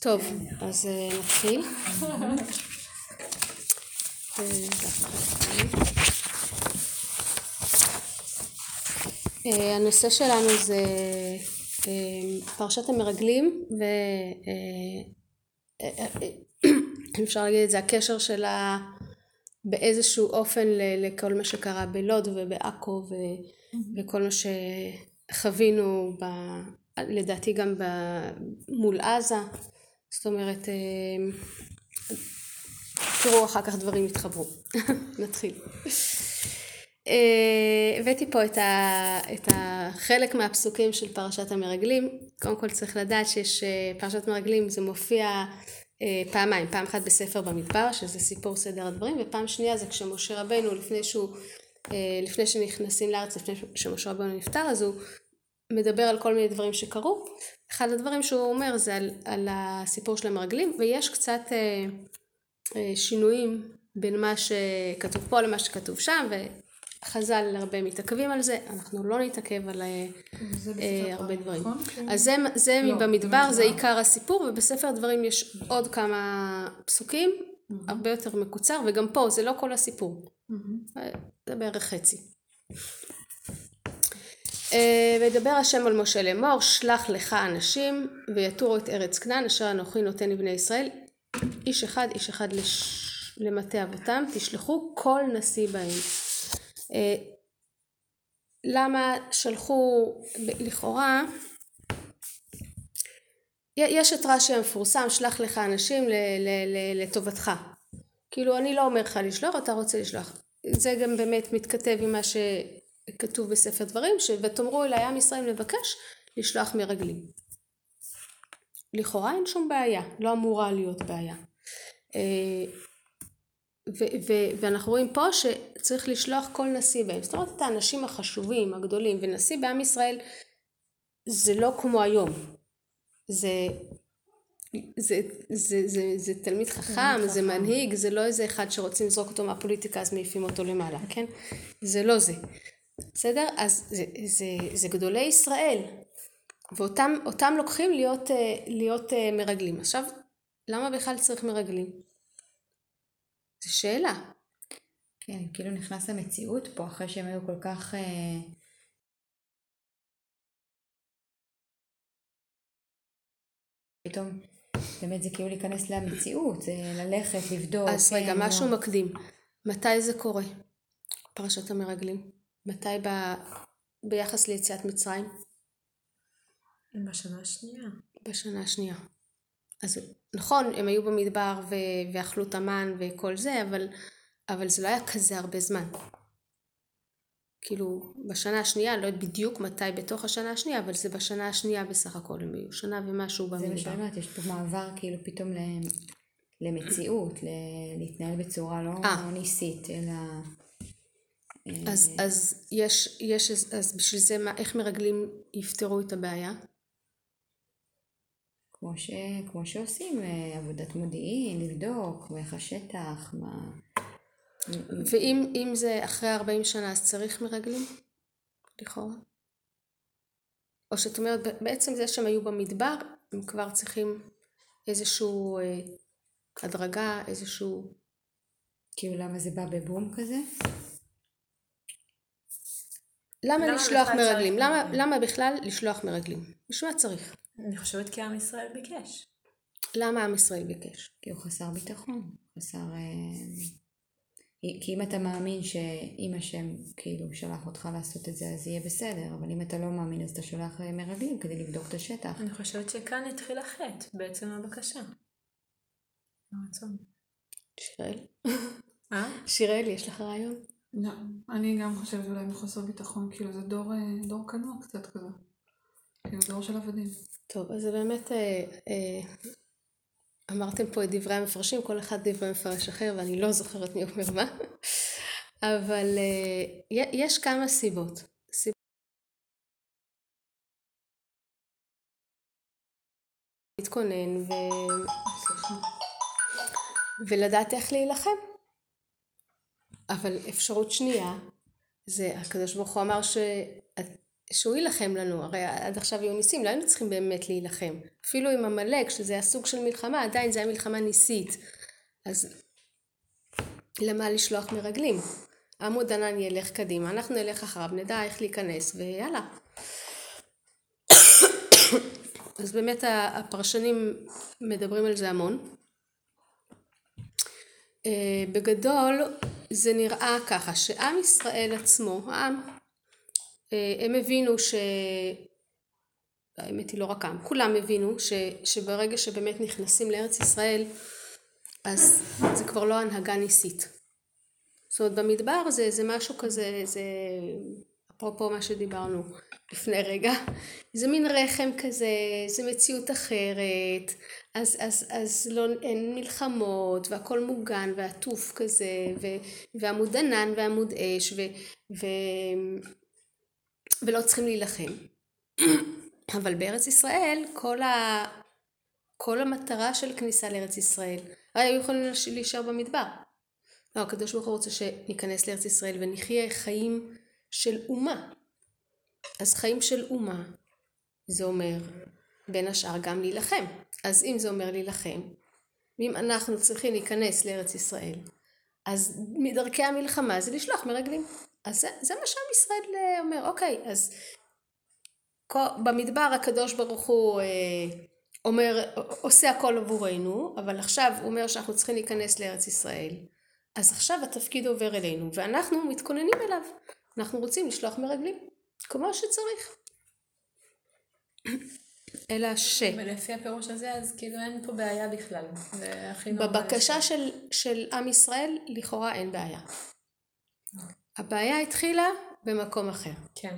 טוב, אז אה, נתחיל. אה, הנושא שלנו זה אה, פרשת המרגלים ואפשר להגיד את זה הקשר שלה באיזשהו אופן לכל מה שקרה בלוד ובעכו וכל מה שחווינו ב, לדעתי גם מול עזה זאת אומרת תראו אחר כך דברים יתחברו. נתחיל. הבאתי פה את, ה, את החלק מהפסוקים של פרשת המרגלים. קודם כל צריך לדעת שיש פרשת מרגלים זה מופיע פעמיים. פעם אחת בספר במדבר שזה סיפור סדר הדברים ופעם שנייה זה כשמשה רבנו לפני שהוא לפני שנכנסים לארץ לפני שמשה רבנו נפטר אז הוא מדבר על כל מיני דברים שקרו אחד הדברים שהוא אומר זה על, על הסיפור של המרגלים ויש קצת אה, אה, שינויים בין מה שכתוב פה למה שכתוב שם וחז"ל הרבה מתעכבים על זה אנחנו לא נתעכב על אה, אה, הרבה דברים נכון? אז זה, זה לא, במדבר זה עיקר הסיפור ובספר דברים יש עוד כמה פסוקים mm-hmm. הרבה יותר מקוצר וגם פה זה לא כל הסיפור mm-hmm. זה בערך חצי וידבר השם על משה לאמור שלח לך אנשים ויתורו את ארץ כנען אשר אנוכי נותן לבני ישראל. איש אחד איש אחד לש... למטה אבותם תשלחו כל נשיא בהם למה שלחו לכאורה יש את רש"י המפורסם שלח לך אנשים לטובתך. כאילו אני לא אומר לך לשלוח אתה רוצה לשלוח. זה גם באמת מתכתב עם מה ש... כתוב בספר דברים ש"ותאמרו אלי עם ישראל מבקש לשלוח מרגלים". לכאורה אין שום בעיה, לא אמורה להיות בעיה. ואנחנו רואים פה שצריך לשלוח כל נשיא בהם, זאת אומרת את האנשים החשובים, הגדולים, ונשיא בעם ישראל זה לא כמו היום, זה זה, זה, זה, זה תלמיד חכם, זה מנהיג, זה לא איזה אחד שרוצים לזרוק אותו מהפוליטיקה אז מעיפים אותו למעלה, כן? זה לא זה. בסדר? אז זה, זה, זה גדולי ישראל ואותם לוקחים להיות, להיות מרגלים. עכשיו, למה בכלל צריך מרגלים? זו שאלה. כן, כאילו נכנס למציאות פה אחרי שהם היו כל כך... פתאום באמת זה כאילו להיכנס למציאות, זה ללכת, לבדוק. אז רגע, משהו מקדים. מתי זה קורה? פרשת המרגלים. מתי ב... ביחס ליציאת מצרים? בשנה השנייה. בשנה השנייה. אז נכון, הם היו במדבר ו... ואכלו את המן וכל זה, אבל, אבל זה לא היה כזה הרבה זמן. כאילו, בשנה השנייה, לא יודעת בדיוק מתי בתוך השנה השנייה, אבל זה בשנה השנייה בסך הכל הם היו, שנה ומשהו במדבר. זה מה שאני אומרת, יש פה מעבר כאילו פתאום למציאות, להתנהל בצורה לא אה. ניסית, אלא... אז, אז יש, יש, אז בשביל זה מה, איך מרגלים יפתרו את הבעיה? כמו, ש, כמו שעושים אה, עבודת מודיעין, לבדוק, איך השטח, מה... ואם זה אחרי 40 שנה אז צריך מרגלים? לכאורה? או שאת אומרת בעצם זה שהם היו במדבר הם כבר צריכים איזשהו אה, הדרגה, איזשהו... כאילו למה זה בא בבום כזה? למה לשלוח מרגלים? למה, למה בכלל לשלוח מרגלים? בשביל מה צריך? אני חושבת כי עם ישראל ביקש. למה עם ישראל ביקש? כי הוא חסר ביטחון, חסר... אה, כי אם אתה מאמין שאם השם כאילו שלח אותך לעשות את זה אז יהיה בסדר, אבל אם אתה לא מאמין אז אתה שולח אה, מרגלים כדי לבדוק את השטח. אני חושבת שכאן התחיל החטא, בעצם הבקשה. הרצון. שיראל? אה? שיראל, יש לך רעיון? לא, אני גם חושבת אולי מחוסר ביטחון, כאילו זה דור, אה, דור כנוע קצת כזה, כאילו דור של עבדים. טוב, אז זה באמת, אה, אה, אמרתם פה את דברי המפרשים, כל אחד דברי מפרש אחר ואני לא זוכרת מי אומר מה, אבל אה, יש כמה סיבות. סיב... להתכונן ו... ולדעת איך להילחם. אבל אפשרות שנייה זה הקדוש ברוך הוא אמר שהוא יילחם לנו, הרי עד עכשיו היו ניסים, לא היינו צריכים באמת להילחם. אפילו עם עמלק, שזה היה סוג של מלחמה, עדיין זה היה מלחמה ניסית. אז למה לשלוח מרגלים? עמוד ענן ילך קדימה, אנחנו נלך אחריו, נדע איך להיכנס, ויאללה. אז באמת הפרשנים מדברים על זה המון. אה, בגדול זה נראה ככה שעם ישראל עצמו, העם, אה, הם הבינו ש... האמת היא לא רק עם, כולם הבינו ש, שברגע שבאמת נכנסים לארץ ישראל אז זה כבר לא הנהגה ניסית. זאת אומרת במדבר זה, זה משהו כזה, זה אפרופו מה שדיברנו לפני רגע, זה מין רחם כזה, זה מציאות אחרת, אז, אז, אז לא, אין מלחמות והכל מוגן ועטוף כזה ו, ועמוד ענן ועמוד אש ו, ו, ולא צריכים להילחם. אבל בארץ ישראל כל, ה, כל המטרה של כניסה לארץ ישראל, היו יכולים להישאר במדבר. לא, הקדוש ברוך הוא רוצה שניכנס לארץ ישראל ונחיה חיים של אומה. אז חיים של אומה זה אומר בין השאר גם להילחם. אז אם זה אומר להילחם, ואם אנחנו צריכים להיכנס לארץ ישראל, אז מדרכי המלחמה זה לשלוח מרגלים. אז זה, זה מה שעם ישראל אה, אומר, אוקיי, אז במדבר הקדוש ברוך הוא אה, אומר, עושה הכל עבורנו, אבל עכשיו הוא אומר שאנחנו צריכים להיכנס לארץ ישראל. אז עכשיו התפקיד עובר אלינו, ואנחנו מתכוננים אליו. אנחנו רוצים לשלוח מרגלים, כמו שצריך. אלא ש... ולפי הפירוש הזה, אז כאילו אין פה בעיה בכלל. זה הכי בבקשה של, של עם ישראל, לכאורה אין בעיה. הבעיה התחילה במקום אחר. כן.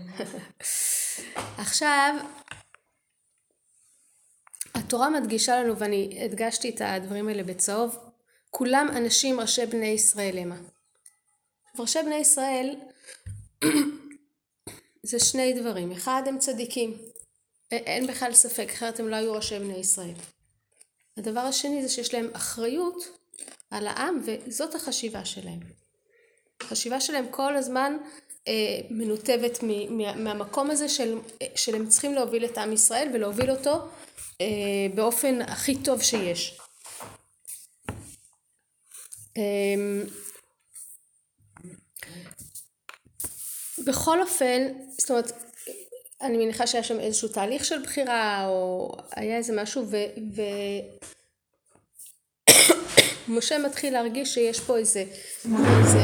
עכשיו, התורה מדגישה לנו, ואני הדגשתי את הדברים האלה בצהוב, כולם אנשים ראשי בני ישראל המה. ראשי בני ישראל זה שני דברים, אחד הם צדיקים, אין בכלל ספק, אחרת הם לא היו ראשי בני ישראל. הדבר השני זה שיש להם אחריות על העם וזאת החשיבה שלהם. החשיבה שלהם כל הזמן אה, מנותבת מ, מה, מהמקום הזה של, של הם צריכים להוביל את עם ישראל ולהוביל אותו אה, באופן הכי טוב שיש. אה, בכל אופן, זאת אומרת, אני מניחה שהיה שם איזשהו תהליך של בחירה, או היה איזה משהו, ו... ו... משה מתחיל להרגיש שיש פה איזה, איזה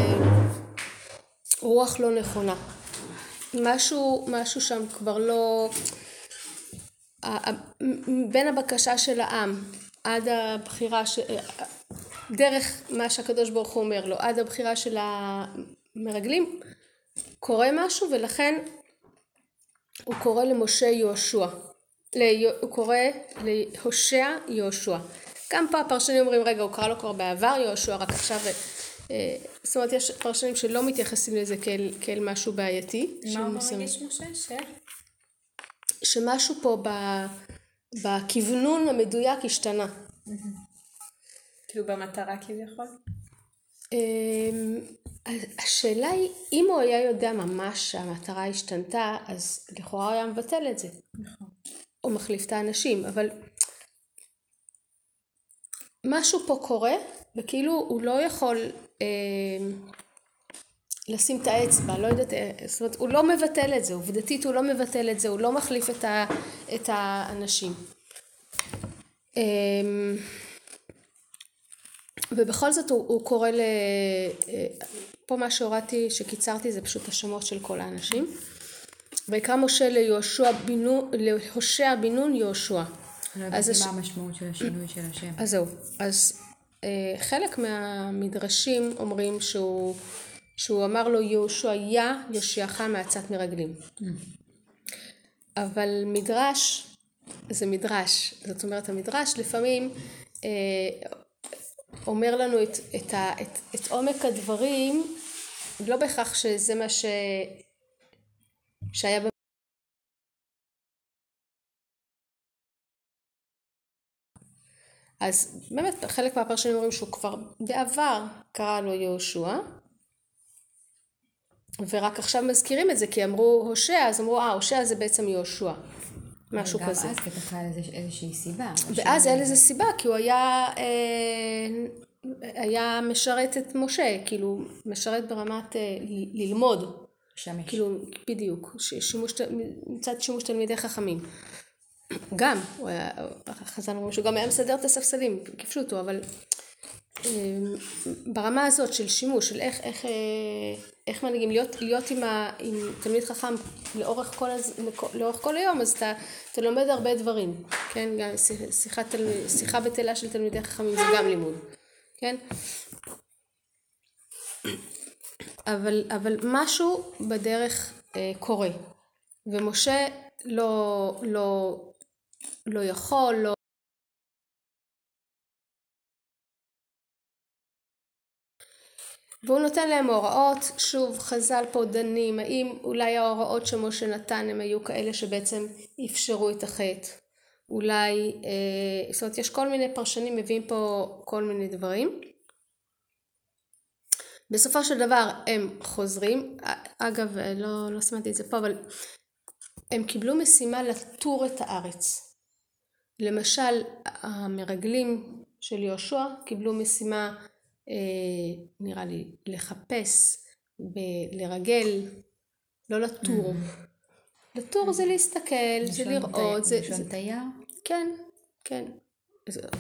רוח לא נכונה. משהו, משהו שם כבר לא... בין הבקשה של העם עד הבחירה, ש... דרך מה שהקדוש ברוך הוא אומר לו, עד הבחירה של המרגלים, קורה משהו ולכן הוא קורא למשה יהושע. הוא קורא להושע יהושע. גם פה הפרשנים אומרים רגע הוא קרא לו כבר בעבר יהושע רק עכשיו אה, זאת אומרת יש פרשנים שלא מתייחסים לזה כאל, כאל משהו בעייתי. מה הוא מרגיש משה? ש? שמשהו פה ב, בכוונון המדויק השתנה. כאילו במטרה כביכול? אמ, השאלה היא, אם הוא היה יודע ממש שהמטרה השתנתה, אז לכאורה הוא היה מבטל את זה. נכון. או מחליף את האנשים, אבל משהו פה קורה, וכאילו הוא לא יכול אה, לשים את האצבע, לא יודעת, אה, זאת אומרת, הוא לא מבטל את זה, עובדתית הוא לא מבטל את זה, הוא לא מחליף את, ה, את האנשים. אה, ובכל זאת הוא, הוא קורא ל... אה, פה מה שהורדתי, שקיצרתי זה פשוט השמות של כל האנשים. ויקרא משה ליהושע בינו, להושע בן נון יהושע. לא הבנתי מה המשמעות של השינוי של השם. אז זהו. אז אה, חלק מהמדרשים אומרים שהוא, שהוא אמר לו יהושע יא יושיעך מעצת מרגלים. אבל מדרש זה מדרש. זאת אומרת המדרש לפעמים אה, אומר לנו את, את, ה, את, את עומק הדברים, לא בהכרח שזה מה ש, שהיה אז באמת חלק מהפרשנים אומרים שהוא כבר בעבר קרא לו יהושע ורק עכשיו מזכירים את זה, כי אמרו הושע, אז אמרו, אה, הושע זה בעצם יהושע. משהו גם כזה. אז בטח היה לזה איזושהי סיבה. ואז אין לזה סיבה, כי הוא היה, אה, היה משרת את משה, כאילו, משרת ברמת אה, ללמוד. שמש. כאילו, בדיוק, שימוש, מצד שימוש תלמידי חכמים. גם, הוא היה, חז"ל אומרים שהוא גם היה מסדר את הספסלים, כפשוטו, אבל ברמה הזאת של שימוש, של איך, איך, אה, איך מנהיגים, להיות, להיות עם, ה, עם תלמיד חכם לאורך כל, הז, לאורך כל היום, אז אתה, אתה לומד הרבה דברים, כן, גם שיח- שיחת, תלמיד- שיחה בטלה של תלמידי חכמים זה גם לימוד, כן? אבל, אבל משהו בדרך אה, קורה, ומשה לא, לא, לא יכול, לא... והוא נותן להם הוראות, שוב חז"ל פה דנים, האם אולי ההוראות שמשה נתן הם היו כאלה שבעצם אפשרו את החטא, אולי, אה, זאת אומרת יש כל מיני פרשנים מביאים פה כל מיני דברים. בסופו של דבר הם חוזרים, אגב לא, לא שמעתי את זה פה, אבל הם קיבלו משימה לתור את הארץ. למשל המרגלים של יהושע קיבלו משימה נראה לי לחפש, ב- לרגל, לא לתור. לתור זה להסתכל, זה לראות, זה, מלשון זה, תייר? כן, כן.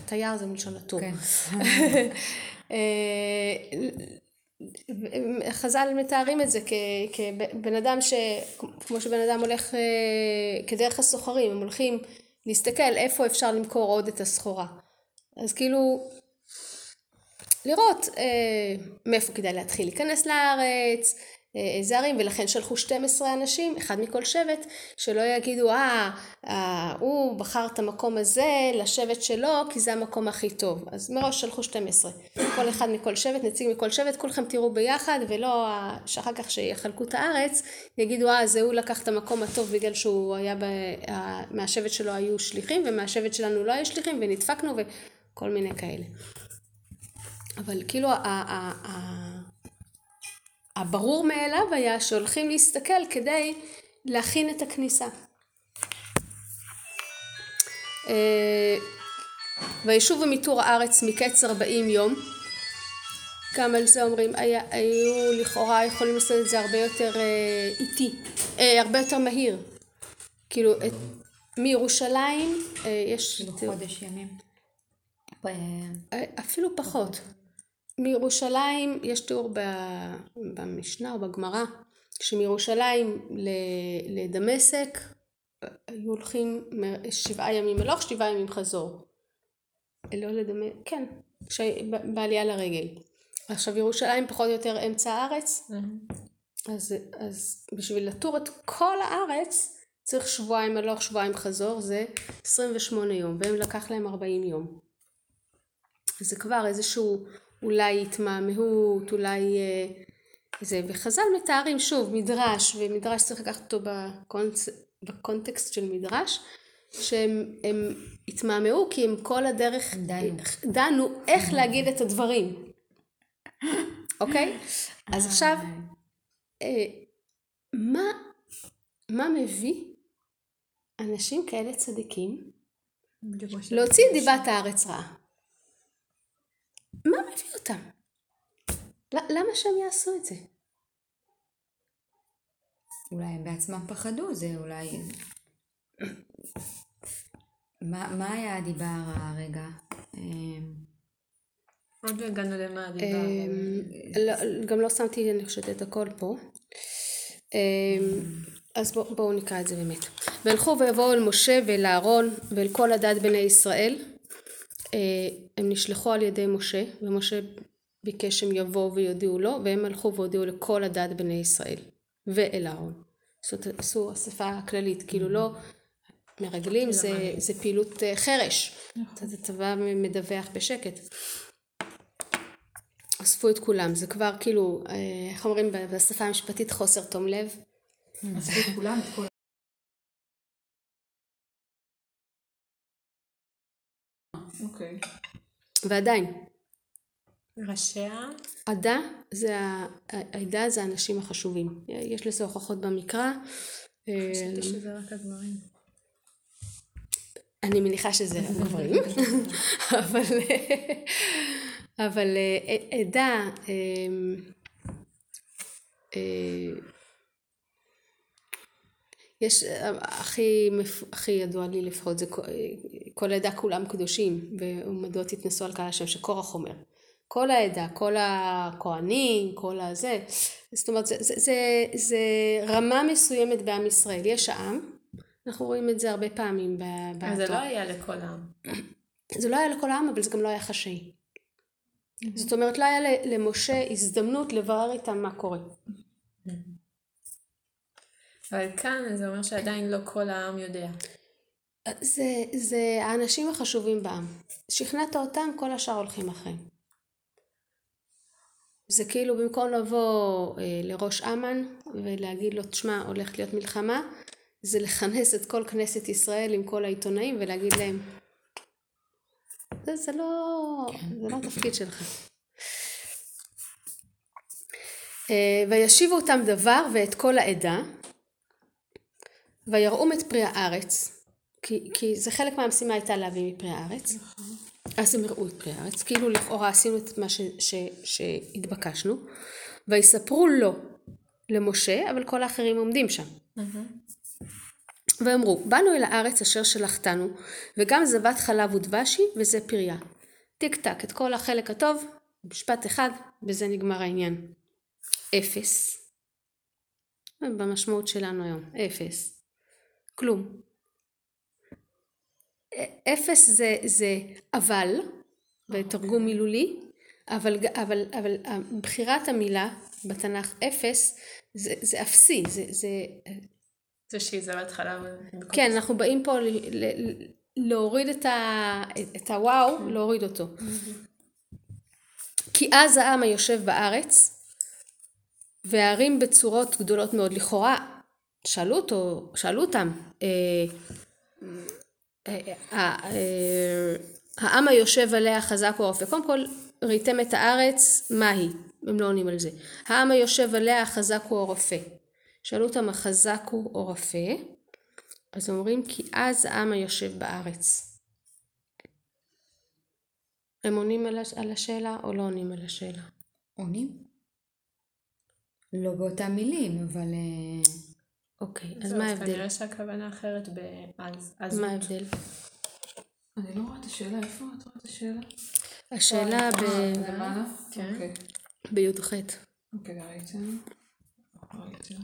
תייר זה מלשון לתור. כן. אה, חז"ל מתארים את זה כ- כבן אדם ש... כמו שבן אדם הולך אה, כדרך הסוחרים, הם הולכים להסתכל איפה אפשר למכור עוד את הסחורה. אז כאילו לראות אה, מאיפה כדאי להתחיל להיכנס לארץ, אה, איזה ערים, ולכן שלחו 12 אנשים, אחד מכל שבט, שלא יגידו, אה, אה, הוא בחר את המקום הזה לשבט שלו, כי זה המקום הכי טוב. אז מראש שלחו 12. כל אחד מכל שבט, נציג מכל שבט, כולכם תראו ביחד, ולא אה, שאחר כך שיחלקו את הארץ, יגידו, אה, זה הוא לקח את המקום הטוב בגלל שהוא היה, ב, אה, מהשבט שלו היו שליחים, ומהשבט שלנו לא היו שליחים, ונדפקנו, וכל מיני כאלה. אבל כאילו הברור מאליו היה שהולכים להסתכל כדי להכין את הכניסה. אה, וישובו מתור הארץ מקץ ארבעים יום. גם על זה אומרים, היה, היו לכאורה יכולים לעשות את זה הרבה יותר אה, איטי, אה, הרבה יותר מהיר. כאילו, את, מירושלים אה, יש... כאילו חודש ימים. אה, אפילו פחות. מירושלים, יש תיאור במשנה או בגמרא, שמירושלים לדמשק אה, היו הולכים שבעה ימים הלוך, שבעה ימים חזור. לא לדמשק, כן, ש- בעלייה לרגל. עכשיו ירושלים פחות או יותר אמצע הארץ, אז, אז בשביל לטור את כל הארץ צריך שבועיים הלוך, שבועיים חזור, זה 28 יום, והם לקח להם 40 יום. זה כבר איזשהו אולי התמהמהות, אולי אה, זה, וחז"ל מתארים שוב מדרש, ומדרש צריך לקחת אותו בקונצ... בקונטקסט של מדרש, שהם הם התמהמהו כי הם כל הדרך דנו. דנו איך להגיד את הדברים, אוקיי? אז עכשיו, אה, מה, מה מביא אנשים כאלה צדיקים להוציא דיבת הארץ רעה? מה מביא אותם? למה שהם יעשו את זה? אולי הם בעצמם פחדו, זה אולי... מה, מה היה הדיבה הרעה רגע? אמ, עוד לא הגענו למה הדיבה. אמ, לא- גם לא שמתי, אני חושבת, את הכל פה. אמ, אז בואו בוא נקרא את זה באמת. וילכו ויבואו אל משה ואל אהרון ואל כל הדת בני ישראל. אה, הם נשלחו על ידי משה, ומשה ביקש שהם יבואו ויודיעו לו, והם הלכו והודיעו לכל הדת בני ישראל ואל אהרון. זאת עשו אספה כללית, כאילו לא מרגלים, זה, זה פעילות אה, חרש. אתה אתה בא מדווח בשקט. אספו את כולם, זה כבר כאילו, אה, איך אומרים בשפה המשפטית חוסר תום לב. אספו את כולם, את כל... אוקיי. ועדיין, ראשיה, עדה זה, ה- העדה זה האנשים החשובים. יש לזה הוכחות במקרא. אה, חשבתי שזה רק הגברים. אני מניחה שזה הגברים, אבל, אבל אה, עדה, אה, אה, יש, אה, הכי, הכי ידוע לי לפחות, זה כל- כל העדה כולם קדושים, ומדוע תתנסו על קהל השם שקורח אומר. כל העדה, כל הכהנים, כל הזה, זאת אומרת, זה, זה, זה, זה רמה מסוימת בעם ישראל. יש העם, אנחנו רואים את זה הרבה פעמים ב- אבל זה לא. היה לכל העם. זה לא היה לכל העם, אבל זה גם לא היה חשאי. זאת אומרת, לא היה למשה הזדמנות לברר איתם מה קורה. אבל כאן זה אומר שעדיין לא כל העם יודע. זה, זה האנשים החשובים בעם. שכנעת אותם, כל השאר הולכים אחריהם. זה כאילו במקום לבוא אה, לראש אמ"ן ולהגיד לו, תשמע, הולכת להיות מלחמה, זה לכנס את כל כנסת ישראל עם כל העיתונאים ולהגיד להם, זה, זה לא, זה לא התפקיד שלך. אה, וישיבו אותם דבר ואת כל העדה, ויראום את פרי הארץ, כי, כי זה חלק מהמשימה הייתה להביא מפרי הארץ. אז הם הראו את פרי הארץ, כאילו לכאורה עשינו את מה ש, ש, שהתבקשנו, ויספרו לו למשה, אבל כל האחרים עומדים שם. ואמרו, באנו אל הארץ אשר שלחתנו, וגם זבת חלב ודבש היא, וזה פריה. טיק טק, את כל החלק הטוב, משפט אחד, בזה נגמר העניין. אפס. במשמעות שלנו היום, אפס. כלום. אפס זה, זה אבל, בתרגום מילולי, אבל, אבל, אבל בחירת המילה בתנ"ך אפס זה, זה אפסי, זה, זה, זה שהיא זבת חלב. כן, אנחנו באים פה ל, ל, להוריד את, ה, את הוואו, להוריד אותו. כי אז העם היושב בארץ, והערים בצורות גדולות מאוד, לכאורה, שאלו אותו, שאלו אותם, אה, אה, אה, העם היושב עליה חזק או רופא. קודם כל, ראיתם את הארץ, מה היא? הם לא עונים על זה. העם היושב עליה חזק הוא או רופא. שאלו אותם החזק הוא או רופא, אז אומרים כי אז העם היושב בארץ. הם עונים על, על השאלה או לא עונים על השאלה? עונים? לא באותם מילים, אבל... אה, אוקיי, אז מה ההבדל? כנראה שהכוונה אחרת באז. אז מה ההבדל? אני לא רואה את השאלה, איפה את רואה את השאלה? השאלה ב- אה, למעלה? כן. אוקיי. בי"ח. אוקיי, ראיתם? ראיתם.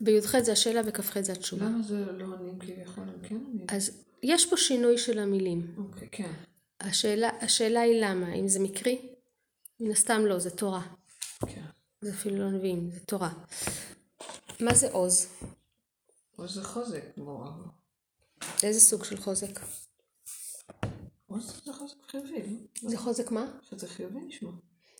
בי"ח זה השאלה, בכ"ח זה התשובה. למה זה לא עונים כביכול? כן עונים. אז יש פה שינוי של המילים. אוקיי, כן. השאלה, השאלה היא למה, אם זה מקרי? מן הסתם לא, זה תורה. כן. זה אפילו לא נביאים, זה תורה. מה זה עוז? או שזה חוזק, כמו... איזה סוג של חוזק? או שזה חוזק חיובי, לא? זה חוזק מה? שזה חיובי נשמע.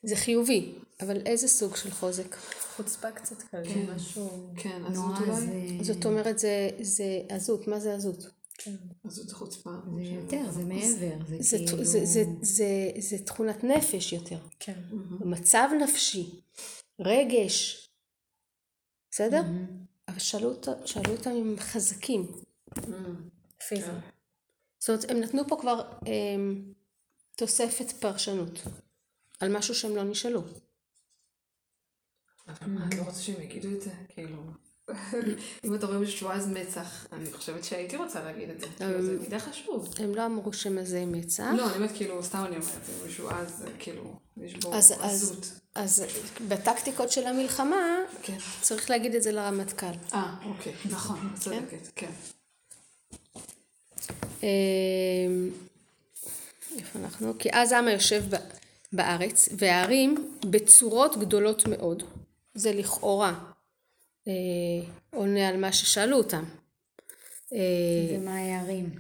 זה חיובי, אבל איזה סוג של חוזק? חוצפה קצת כזה, כן. משהו... כן, אז נורא זאת אולי... זה... זאת אומרת זה, זה עזות, מה זה עזות? כן. אז זאת חוצפה. זה יותר, זה מעבר, זה זה, כאילו... זה, זה, זה, זה תכונת נפש יותר. כן. מצב נפשי, רגש, בסדר? אבל שאלו, אותם אם הם חזקים. פיזי. זאת אומרת, הם נתנו פה כבר הם, תוספת פרשנות על משהו שהם לא נשאלו. את לא רוצה שהם יגידו את זה? כאילו... אם אתה רואה מישהו אז מצח, אני חושבת שהייתי רוצה להגיד את זה. כאילו, זה מדי חשוב. הם לא אמרו שמזהה מצח. לא, אני אומרת, כאילו, סתם אני אומרת, מישהו אז, כאילו, יש בו עזות. אז בטקטיקות של המלחמה כן. צריך להגיד את זה לרמטכ"ל. אה, אוקיי, נכון, צודקת, כן. אמ, איפה אנחנו? כי אז העם היושב בארץ, והערים בצורות גדולות מאוד. זה לכאורה עונה על מה ששאלו אותם. אה, ומה הערים?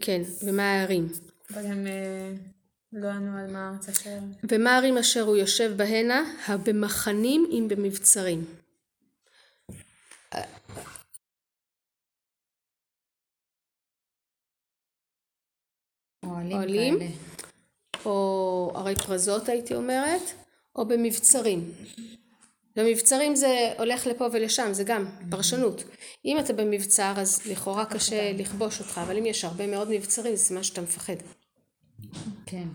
כן, ומה הערים? הם אה, לא ענו על מה הארץ אשר... ומה הערים אשר הוא יושב בהנה? הבמחנים אם במבצרים. אוהלים. או ערי פרזות הייתי אומרת, או במבצרים. במבצרים זה הולך לפה ולשם, זה גם פרשנות. אם אתה במבצר אז לכאורה קשה לכבוש אותך, אבל אם יש הרבה מאוד מבצרים זה סימן שאתה מפחד. כן.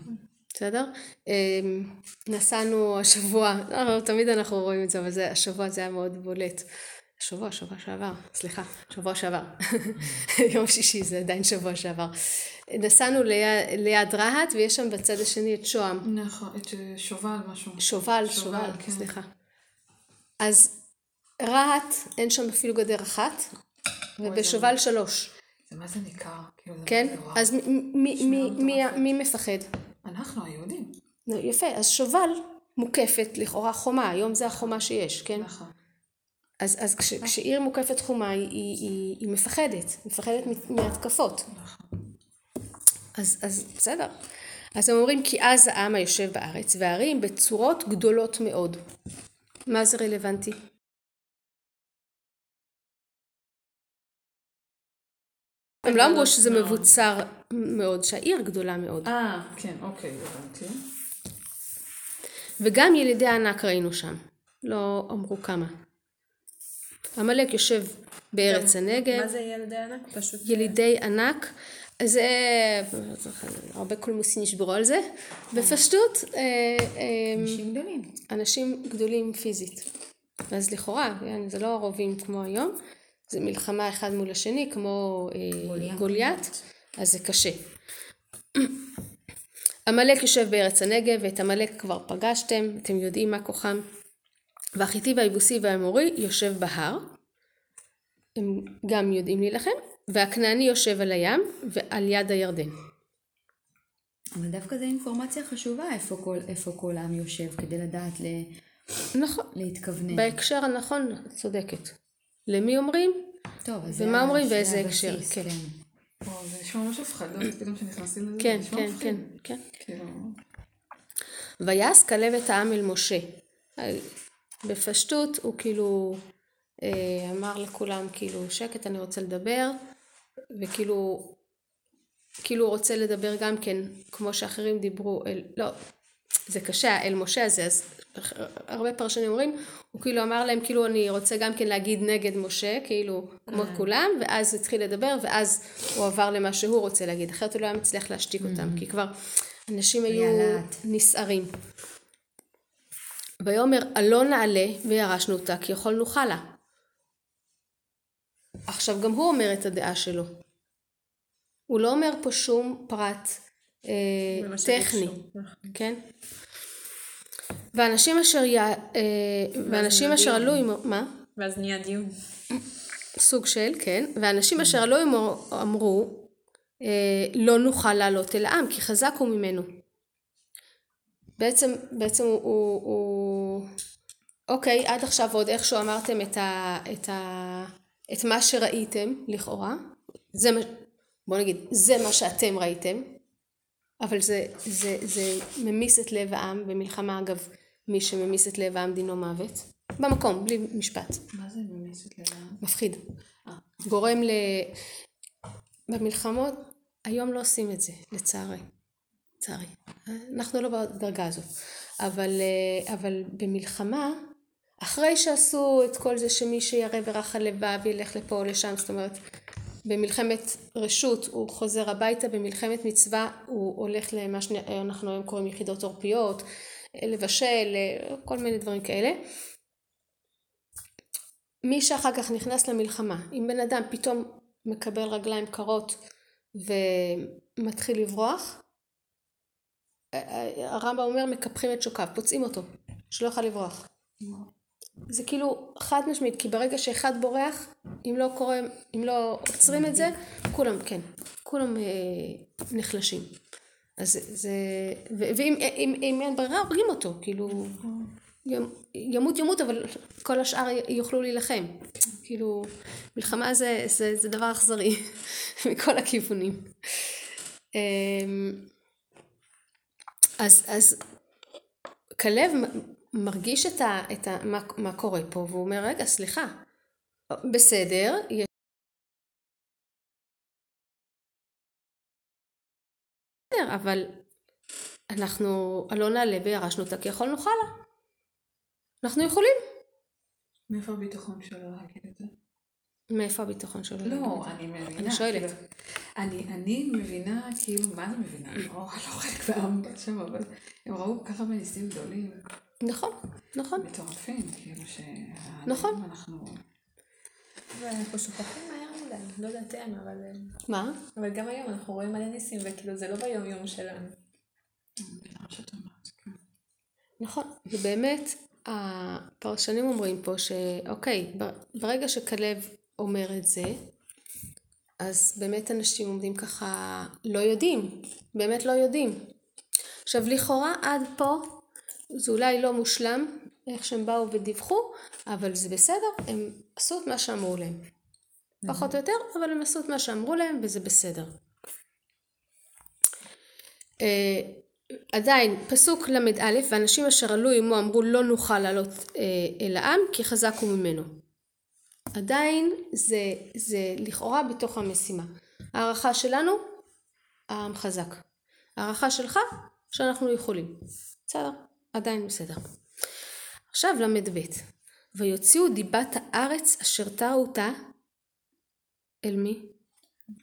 בסדר? אמ, נסענו השבוע, לא, תמיד אנחנו רואים את זה, אבל זה, השבוע זה היה מאוד בולט. שבוע, שבוע שעבר, סליחה, שבוע שעבר. יום שישי זה עדיין שבוע שעבר. נסענו ליד, ליד רהט ויש שם בצד השני את שוהם. נכון, את שובל משהו. שובל, שובל, שובל, כן. סליחה. אז רהט אין שם אפילו גדר אחת, ובשובל שלוש, זה מה זה ניכר? כן? אז מי- מפחד? אנחנו היהודים. יפה, אז שובל מוקפת לכאורה חומה, היום זה החומה שיש, כן? נכון. אז, אז כש, כשעיר מוקפת חומה היא, היא, היא, היא מפחדת, מפחדת מהתקפות. אז, אז בסדר. אז הם אומרים כי אז העם היושב בארץ והערים בצורות גדולות מאוד. מה זה רלוונטי? הם לא אמרו שזה מבוצר מאוד, שהעיר גדולה מאוד. אה, כן, אוקיי, הבנתי. וגם ילידי ענק ראינו שם. לא אמרו כמה. עמלק יושב בארץ הנגב. מה זה ילדי ענק? פשוט... ילידי ענק, זה הרבה קולמוסים נשברו על זה, בפשטות אה, אה, אנשים גדולים. אנשים גדולים פיזית. אז לכאורה, יעני, זה לא רובים כמו היום, זה מלחמה אחד מול השני כמו אה. גוליית, אז זה קשה. עמלק יושב בארץ הנגב, ואת עמלק כבר פגשתם, אתם יודעים מה כוחם. והחיטי והיבוסי והאמורי יושב בהר, הם גם יודעים להילחם, והכנעני יושב על הים ועל יד הירדן. אבל דווקא זו אינפורמציה חשובה איפה כל, איפה כל עם יושב, כדי לדעת ל, נכון, להתכוונן. בהקשר הנכון, את צודקת. למי אומרים? טוב, אז ומה אומרים זה באיזה הבסיס, הקשר, כן. וואו, זה נשמע ממש הפחדות, פתאום כשנכנסתי לזה, כן, זה נשמע כן, מפחיד. כן, כן. כאילו, ויעש כלב את העם אל משה. בפשטות הוא כאילו אמר לכולם כאילו שקט אני רוצה לדבר וכאילו כאילו הוא רוצה לדבר גם כן כמו שאחרים דיברו אל לא זה קשה אל משה הזה אז הרבה פרשנים אומרים הוא כאילו אמר להם כאילו אני רוצה גם כן להגיד נגד משה כאילו כמו כולם ואז התחיל לדבר ואז הוא עבר למה שהוא רוצה להגיד אחרת הוא לא היה מצליח להשתיק אותם כי כבר אנשים היו. נסערים ויאמר עלה נעלה וירשנו אותה כי יכול נוכל לה. עכשיו גם הוא אומר את הדעה שלו. הוא לא אומר פה שום פרט אה, טכני. כן? ואנשים אשר, י... אה, ואנשים אשר. עלו עמו, מה? ואז נהיה דיון. סוג של, כן, ואנשים אשר עלו עמו אמרו, אה, לא נוכל לעלות אל העם, כי חזק הוא ממנו. בעצם, בעצם הוא, הוא, הוא, אוקיי, עד עכשיו עוד איכשהו אמרתם את, ה, את, ה, את מה שראיתם, לכאורה, זה מה, בוא נגיד, זה מה שאתם ראיתם, אבל זה, זה, זה ממיס את לב העם, במלחמה אגב, מי שממיס את לב העם דינו מוות, במקום, בלי משפט. מה זה ממיסת לב? מפחיד. אה. גורם ל... במלחמות, היום לא עושים את זה, לצערי. לצערי. אנחנו לא בדרגה הזאת. אבל, אה, אבל במלחמה, אחרי שעשו את כל זה שמי שירא ורך הלבב ילך לפה או לשם, זאת אומרת, במלחמת רשות הוא חוזר הביתה, במלחמת מצווה הוא הולך למה שאנחנו היום קוראים יחידות עורפיות, לבשל, כל מיני דברים כאלה. מי שאחר כך נכנס למלחמה, אם בן אדם פתאום מקבל רגליים קרות ומתחיל לברוח, הרמב"ם אומר מקפחים את שוקיו, פוצעים אותו, שלא יוכל לברוח. זה כאילו חד משמעית, כי ברגע שאחד בורח, אם לא קורה, אם לא עוצרים את זה, כולם, כן, כולם אה, נחלשים. אז זה, ו- ואם אם, אם אין ברירה, הורגים אותו, כאילו, ימ- ימות ימות, אבל כל השאר יוכלו להילחם. כאילו, מלחמה זה, זה, זה דבר אכזרי, מכל הכיוונים. אמ, אז, אז כלב מרגיש את ה, את ה, מה, מה קורה פה, והוא אומר, רגע, סליחה, בסדר, יש... בסדר, אבל אנחנו לא נעלה וירשנו אותה כי יכולנו חלה. אנחנו יכולים. מאיפה הביטחון שלו להגיד את זה? מאיפה הביטחון שלו? לא? אני מבינה. אני שואלת. כאילו, אני, אני מבינה, כאילו, מה זה מבינה? אני לא חלק מהעם שם, אבל הם ראו ככה בניסים גדולים, נכון, נכון. מטורפים, כאילו ש... נכון. אנחנו... ואנחנו שוכחים מהר מדי, לא יודעת הם, אבל... מה? אבל גם היום אנחנו רואים מלא ניסים, וכאילו זה לא ביום יום שלנו. נכון, ובאמת הפרשנים אומרים פה שאוקיי, ברגע שכלב אומר את זה, אז באמת אנשים עומדים ככה, לא יודעים, באמת לא יודעים. עכשיו לכאורה עד פה זה אולי לא מושלם, איך שהם באו ודיווחו, אבל זה בסדר, הם עשו את מה שאמרו להם. פחות או יותר, אבל הם עשו את מה שאמרו להם וזה בסדר. אה, עדיין, פסוק ל"א, ואנשים אשר עלו עמו אמרו לא נוכל לעלות אה, אל העם כי חזק הוא ממנו. עדיין זה, זה לכאורה בתוך המשימה. הערכה שלנו, העם חזק. הערכה שלך, שאנחנו יכולים. בסדר, עדיין בסדר. עכשיו ל"ב, ויוציאו דיבת הארץ אשר תרו אותה אל מי?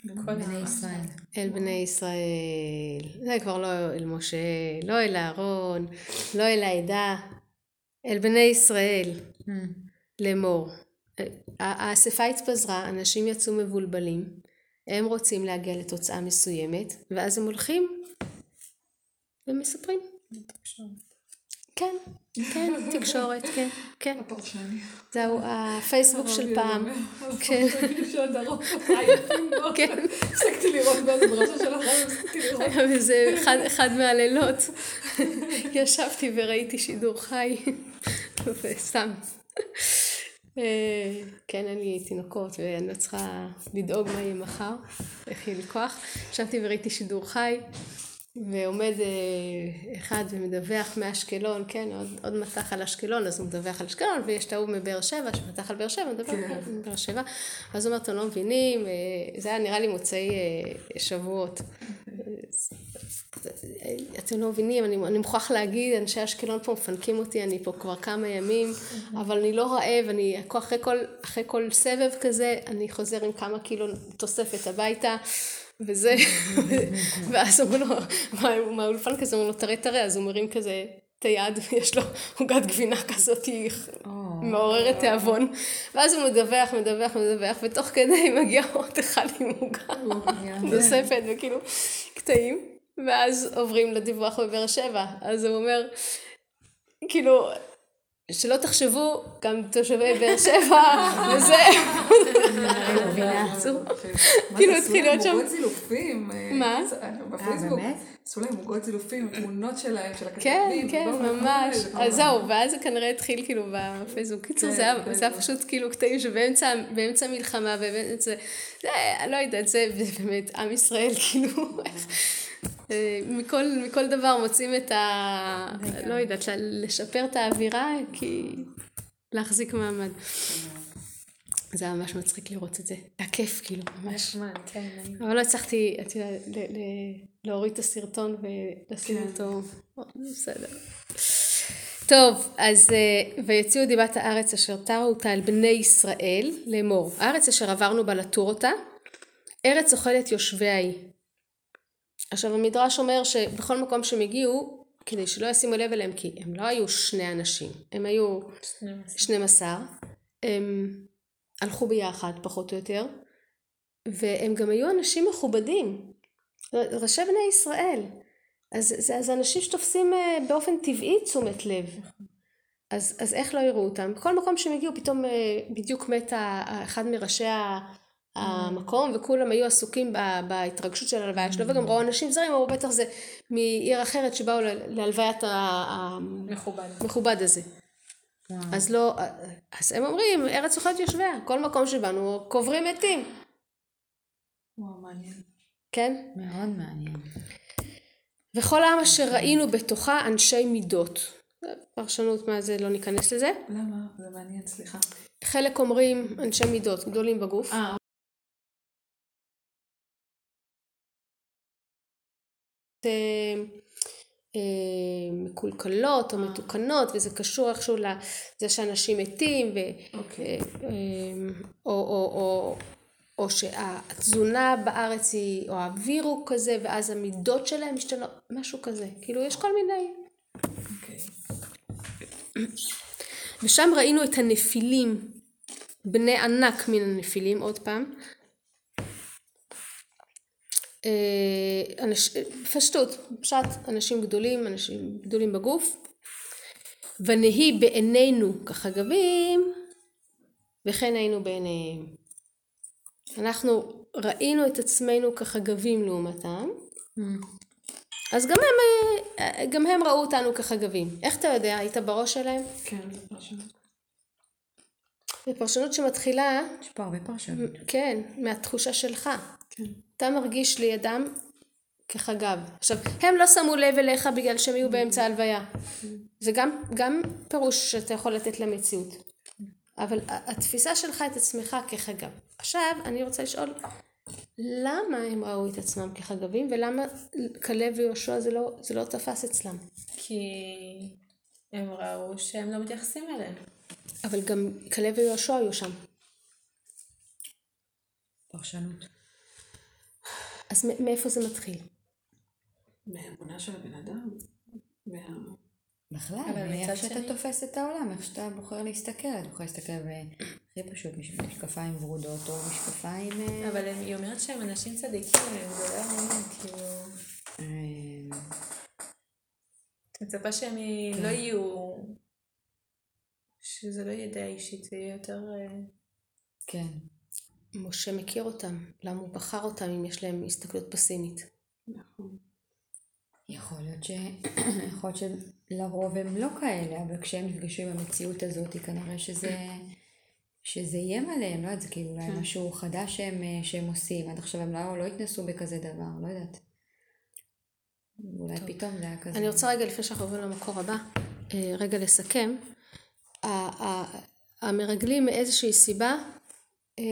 בני ישראל. אל בני ישראל. זה כבר לא אל משה, לא אל אהרון, לא אל העדה, אל בני ישראל, Hmm. לאמור. האספה התפזרה, אנשים יצאו מבולבלים, הם רוצים להגיע לתוצאה מסוימת, ואז הם הולכים ומספרים. כן, כן, תקשורת, כן, כן. הפרשני. זהו הפייסבוק של פעם. כן. של הדרום. עייפים בו. כן. הפסקתי לראות באיזה דרשה של החיים, הפסקתי לראות. אחד, אחד מהלילות, ישבתי וראיתי שידור חי, וסתם. אה, כן, אין לי תינוקות ואני לא צריכה לדאוג מה יהיה מחר, איך יהיה לי כוח. ישבתי וראיתי שידור חי, ועומד אה, אחד ומדווח מאשקלון, כן, עוד, עוד מטח על אשקלון, אז הוא מדווח על אשקלון, ויש את ההוא מבאר שבע, שמטח על באר שבע, מדווח כן. על באר שבע. אז הוא אומר, אתם לא מבינים, אה, זה היה נראה לי מוצאי אה, שבועות. אתם לא מבינים, אני, אני מוכרח להגיד, אנשי אשקלון פה מפנקים אותי, אני פה כבר כמה ימים, אבל אני לא רעב, אני אחרי כל, אחרי כל סבב כזה, אני חוזר עם כמה קילו תוספת הביתה, וזה, ואז אומרים לו, מה- מהאולפן כזה, אומרים לו, תראה, תראה, אז הוא מרים כזה את היד, ויש לו עוגת גבינה כזאת, היא מעוררת תיאבון, ואז הוא מדווח, מדווח, מדווח, ותוך כדי מגיע עוד אחד עם עוגה נוספת, וכאילו, קטעים, ואז עוברים לדיווח בבאר שבע, אז הוא אומר, כאילו, שלא תחשבו, גם תושבי באר שבע, וזה, כאילו, התחיל להיות שם- עוגות זילופים. אה, מה? אה, בפייסבוק. באמת? עשו להם עוגות זילופים, תמונות שלהם, של הכתבים. כן, כן, ממש. אז זהו, ואז זה כנראה התחיל כאילו בפייסבוק. קיצור, זה היה- כן. זה היה פשוט כאילו קטעים שבאמצע באמצע מלחמה, ובאמצע, זה, אני לא יודעת, זה זה באמת עם ישראל, כאילו, אה, מכל, מכל דבר מוצאים את ה... לא יודעת, לשפר את האווירה, כי להחזיק מעמד. זה היה ממש מצחיק לראות את זה. היה כיף, כאילו, ממש. נחמד, כן. אבל לא הצלחתי, את יודעת, להוריד את הסרטון ולשים כן. אותו, בסדר. טוב, אז אה, ויציעו דיבת הארץ אשר תרו אותה אל בני ישראל לאמור. הארץ אשר עברנו בה לתור אותה, ארץ אוכלת יושביה היא. עכשיו המדרש אומר שבכל מקום שהם הגיעו, כדי שלא ישימו לב אליהם, כי הם לא היו שני אנשים, הם היו 12, הם הלכו ביחד פחות או יותר, והם גם היו אנשים מכובדים, ראשי בני ישראל. אז זה, זה אנשים שתופסים אה, באופן טבעי תשומת לב. אז, אז איך לא יראו אותם? בכל מקום שהם הגיעו פתאום אה, בדיוק מת ה- ה- אחד מראשי המקום וכולם היו עסוקים בהתרגשות של הלוויה שלו וגם ראו אנשים זרים, אמרו בטח זה מעיר אחרת שבאו להלוויית. המכובד הזה. אז לא, אז הם אומרים ארץ אוכלת יושביה, כל מקום שבאנו קוברים מתים, וואו, מעניין. כן? מאוד מעניין. וכל העם אשר ראינו בתוכה אנשי מידות. פרשנות מה זה, לא ניכנס לזה. למה? זה מעניין, סליחה. חלק אומרים אנשי מידות, גדולים בגוף. אה, מקולקלות או מתוקנות, וזה קשור איכשהו לזה שאנשים מתים, ו, אוקיי. אה, או, או, או, או שהתזונה בארץ היא, או האוויר הוא כזה, ואז המידות שלהם משתנות, משהו כזה. כאילו, יש כל מיני... אוקיי. ושם ראינו את הנפילים, בני ענק מן הנפילים, עוד פעם. אה, אנש, פשטות, פשט, אנשים גדולים, אנשים גדולים בגוף. ונהי בעינינו כחגבים, וכן היינו בעיניהם. אנחנו ראינו את עצמנו כחגבים לעומתם, אז גם הם, אה, גם הם ראו אותנו כחגבים. איך אתה יודע? היית בראש שלהם? כן, זה פרשנות. זו פרשנות שמתחילה, יש פה הרבה פרשנות. כן, מהתחושה שלך. כן. אתה מרגיש לידם כחגב. עכשיו, הם לא שמו לב אליך בגלל שהם היו באמצע ההלוויה. זה גם, גם פירוש שאתה יכול לתת למציאות. אבל התפיסה שלך את עצמך כחגב. עכשיו, אני רוצה לשאול, למה הם ראו את עצמם כחגבים, ולמה כלב ויהושע זה לא, זה לא תפס אצלם? כי הם ראו שהם לא מתייחסים אליהם. אבל גם כלב ויהושע היו שם. פרשנות. אז מ- מאיפה זה מתחיל? מהאמונה של הבן אדם. מה... בכלל, אבל מאיך שאתה שני- תופס את העולם, איך שאתה בוחר להסתכל, אתה בוחר להסתכל הכי פשוט, מש- משקפיים ורודות או משקפיים... אה, אבל הם- היא אומרת שהם אנשים צדיקים, הם גדולי האמון, כאילו... אה, את מצפה שהם לא יהיו... שזה לא דעה אישית, זה יהיה יותר... אה, כן. משה מכיר אותם, למה הוא בחר אותם אם יש להם הסתכלות פסימית? נכון. יכול להיות ש... יכול להיות שלרוב הם לא כאלה, אבל כשהם נפגשו עם המציאות הזאת, כנראה שזה... שזה איים עליהם, לא יודעת, זה כאילו אולי משהו חדש שהם, אה, שהם עושים, עד עכשיו הם לא, לא התנסו בכזה דבר, לא יודעת. אולי פתאום זה היה כזה. אני רוצה רגע, לפני שאנחנו עוברים למקור הבא, אה, רגע לסכם. המרגלים מאיזושהי סיבה, אה,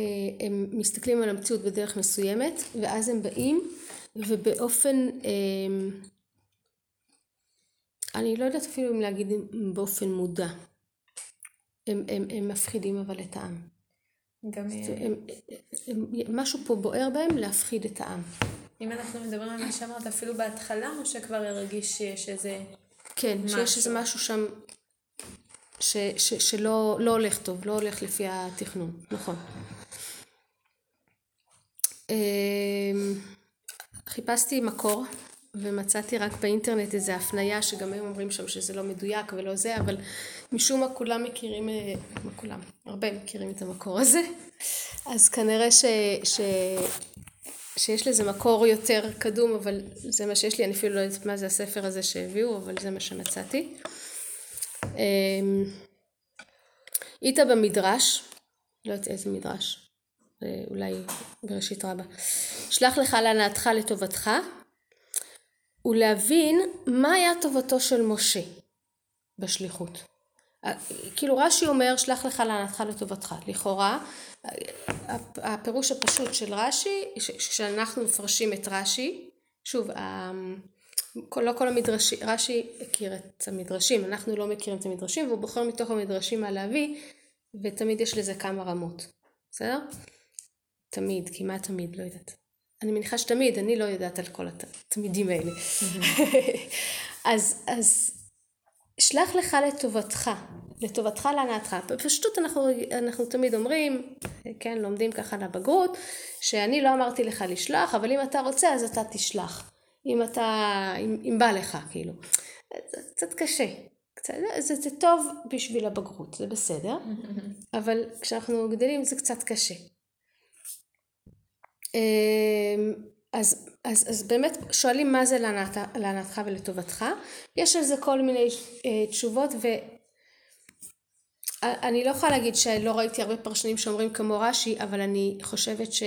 הם מסתכלים על המציאות בדרך מסוימת, ואז הם באים, ובאופן, אה, אני לא יודעת אפילו אם להגיד באופן מודע. הם, הם, הם מפחידים אבל את העם. גם הם, הם, משהו פה בוער בהם להפחיד את העם. אם אנחנו מדברים על מה שאמרת, אפילו בהתחלה משה כבר הרגיש שיש איזה... כן, משהו. שיש איזה משהו שם ש, ש, שלא לא הולך טוב, לא הולך לפי התכנון, נכון. אמ, חיפשתי מקור ומצאתי רק באינטרנט איזה הפניה שגם הם אומרים שם שזה לא מדויק ולא זה, אבל משום מה כולם מכירים, אה, מה כולם, הרבה מכירים את המקור הזה, אז כנראה ש, ש, שיש לזה מקור יותר קדום, אבל זה מה שיש לי, אני אפילו לא יודעת מה זה הספר הזה שהביאו, אבל זה מה שמצאתי. אמ, היית במדרש, לא יודעת איזה מדרש, אולי בראשית רבה, שלח לך להנאתך לטובתך, ולהבין מה היה טובתו של משה בשליחות. כאילו רש"י אומר שלח לך להנאתך לטובתך, לכאורה הפ- הפירוש הפשוט של רש"י, כשאנחנו מפרשים את רש"י, שוב, לא כל המדרשים, רש"י הכיר את המדרשים, אנחנו לא מכירים את המדרשים והוא בוחר מתוך המדרשים מה להביא ותמיד יש לזה כמה רמות, בסדר? תמיד, כמעט תמיד, לא יודעת. אני מניחה שתמיד, אני לא יודעת על כל התמידים האלה. אז, אז שלח לך לטובתך, לטובתך להנאתך. בפשטות אנחנו, אנחנו תמיד אומרים, כן, לומדים ככה לבגרות, שאני לא אמרתי לך לשלוח, אבל אם אתה רוצה אז אתה תשלח. אם אתה, אם, אם בא לך, כאילו. זה קצת קשה. קצת, זה, זה טוב בשביל הבגרות, זה בסדר, אבל כשאנחנו גדלים זה קצת קשה. אמ, אז, אז, אז באמת שואלים מה זה להנאת, להנאתך ולטובתך, יש על זה כל מיני אה, תשובות ואני לא יכולה להגיד שלא ראיתי הרבה פרשנים שאומרים כמו רש"י, אבל אני חושבת ש...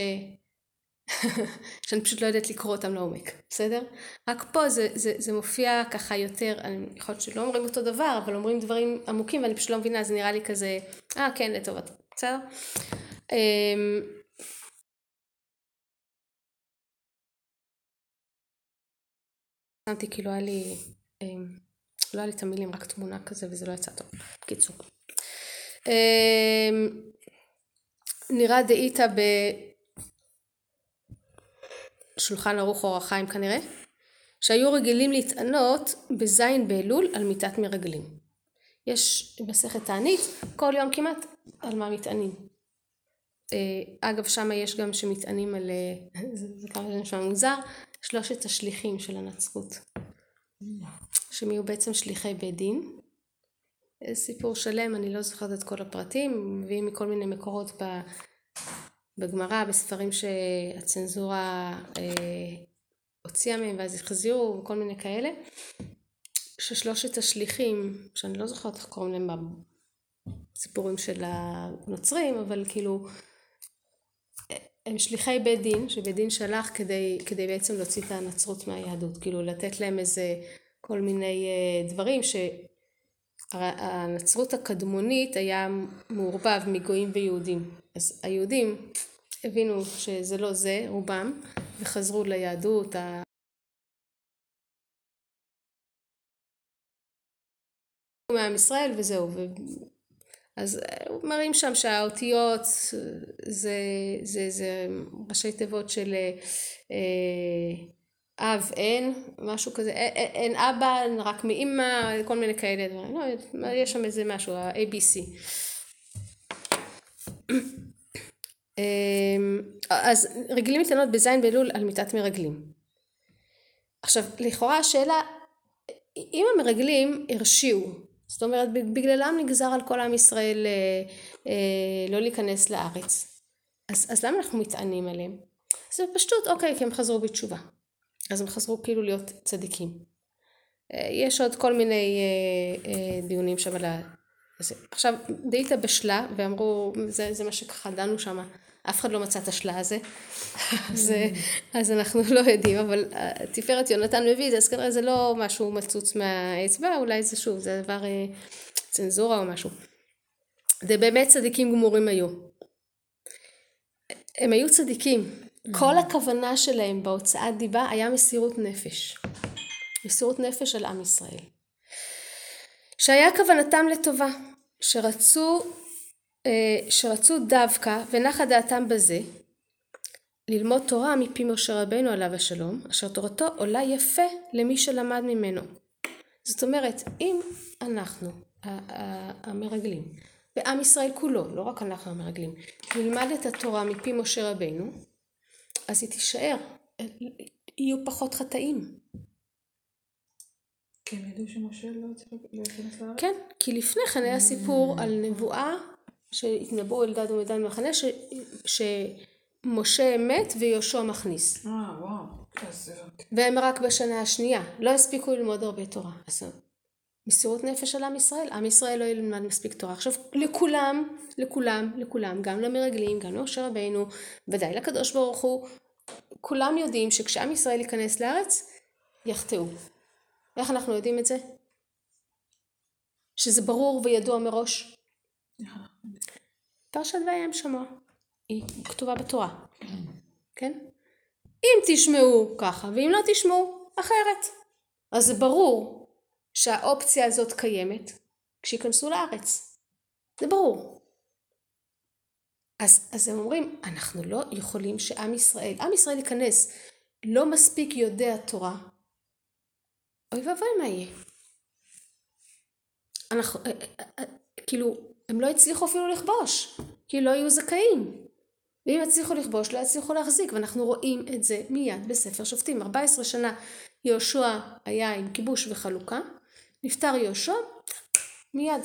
שאני פשוט לא יודעת לקרוא אותם לעומק, בסדר? רק פה זה, זה, זה מופיע ככה יותר, אני יכול להיות שלא אומרים אותו דבר, אבל אומרים דברים עמוקים ואני פשוט לא מבינה, זה נראה לי כזה, אה כן, לטובת, בסדר? אמ, שמתי כאילו היה לי אה, לא היה לי את המילים, רק תמונה כזה וזה לא יצא טוב. בקיצור. אה, נראה דאיתא בשולחן ערוך אור החיים כנראה, שהיו רגילים להתענות בזין באלול על מיתת מרגלים. יש מסכת תענית, כל יום כמעט על מה מתענים. אגב, שם יש גם שמטענים על, זה, זה כמה זה נשמע מוזר, שלושת השליחים של הנצרות. שהם יהיו בעצם שליחי בית דין. סיפור שלם, אני לא זוכרת את כל הפרטים, מביאים מכל מיני מקורות בגמרא, בספרים שהצנזורה אה, הוציאה מהם ואז החזירו וכל מיני כאלה. ששלושת השליחים, שאני לא זוכרת איך קוראים להם בסיפורים של הנוצרים, אבל כאילו הם שליחי בית דין, שבית דין שלח כדי, כדי בעצם להוציא את הנצרות מהיהדות, כאילו לתת להם איזה כל מיני אה, דברים שהנצרות הקדמונית היה מעורבב מגויים ויהודים, אז היהודים הבינו שזה לא זה רובם וחזרו ליהדות מעם ישראל וזהו אז מראים שם שהאותיות זה, זה, זה ראשי תיבות של אה, אב אין, משהו כזה, אין אבא, רק מאימא, כל מיני כאלה דברים, לא, יש שם איזה משהו, ה-ABC. אמ, אז רגילים מתענות בזין באלול על מיתת מרגלים. עכשיו, לכאורה השאלה, אם המרגלים הרשיעו זאת אומרת בגללם נגזר על כל עם ישראל אה, אה, לא להיכנס לארץ. אז, אז למה אנחנו מתענים עליהם? זה פשטות, אוקיי, כי הם חזרו בתשובה. אז הם חזרו כאילו להיות צדיקים. אה, יש עוד כל מיני אה, אה, דיונים שם על. עכשיו, דאיתא בשלה, ואמרו, זה, זה מה שככה דנו שם, אף אחד לא מצא את השלה הזה, אז, אז אנחנו לא יודעים, אבל תפארת יונתן מביא את זה, אז כנראה זה לא משהו מצוץ מהאצבע, אולי זה שוב, זה דבר אה, צנזורה או משהו. זה באמת צדיקים גמורים היו. הם היו צדיקים. כל הכוונה שלהם בהוצאת דיבה היה מסירות נפש. מסירות נפש על עם ישראל. שהיה כוונתם לטובה, שרצו אה, שרצו דווקא ונחה דעתם בזה ללמוד תורה מפי משה רבנו עליו השלום אשר תורתו עולה יפה למי שלמד ממנו. זאת אומרת אם אנחנו המרגלים ועם ישראל כולו לא רק אנחנו המרגלים נלמד את התורה מפי משה רבנו אז היא תישאר יהיו פחות חטאים. כן, ידעו שמשה לא ייכנס לארץ? כן, כי לפני כן היה סיפור על נבואה שהתנבאו אלדד ומדן במחנה, שמשה מת ויהושע מכניס. אה, וואו. והם רק בשנה השנייה, לא הספיקו ללמוד הרבה תורה. אז מסירות נפש על עם ישראל, עם ישראל לא ילמד מספיק תורה. עכשיו לכולם, לכולם, לכולם, גם למרגלים, גם למשה רבינו, ודאי לקדוש ברוך הוא, כולם יודעים שכשעם ישראל ייכנס לארץ, יחטאו. איך אנחנו יודעים את זה? שזה ברור וידוע מראש. פרשת וים שמוע, היא כתובה בתורה, כן? אם תשמעו ככה ואם לא תשמעו אחרת. אז זה ברור שהאופציה הזאת קיימת כשיכנסו לארץ. זה ברור. אז, אז הם אומרים, אנחנו לא יכולים שעם ישראל, עם ישראל ייכנס, לא מספיק יודע תורה, אוי ואבוי מה יהיה. אנחנו, אה, אה, אה, כאילו, הם לא הצליחו אפילו לכבוש, כי לא היו זכאים. ואם הצליחו לכבוש, לא הצליחו להחזיק, ואנחנו רואים את זה מיד בספר שופטים. 14 שנה יהושע היה עם כיבוש וחלוקה, נפטר יהושע, מיד.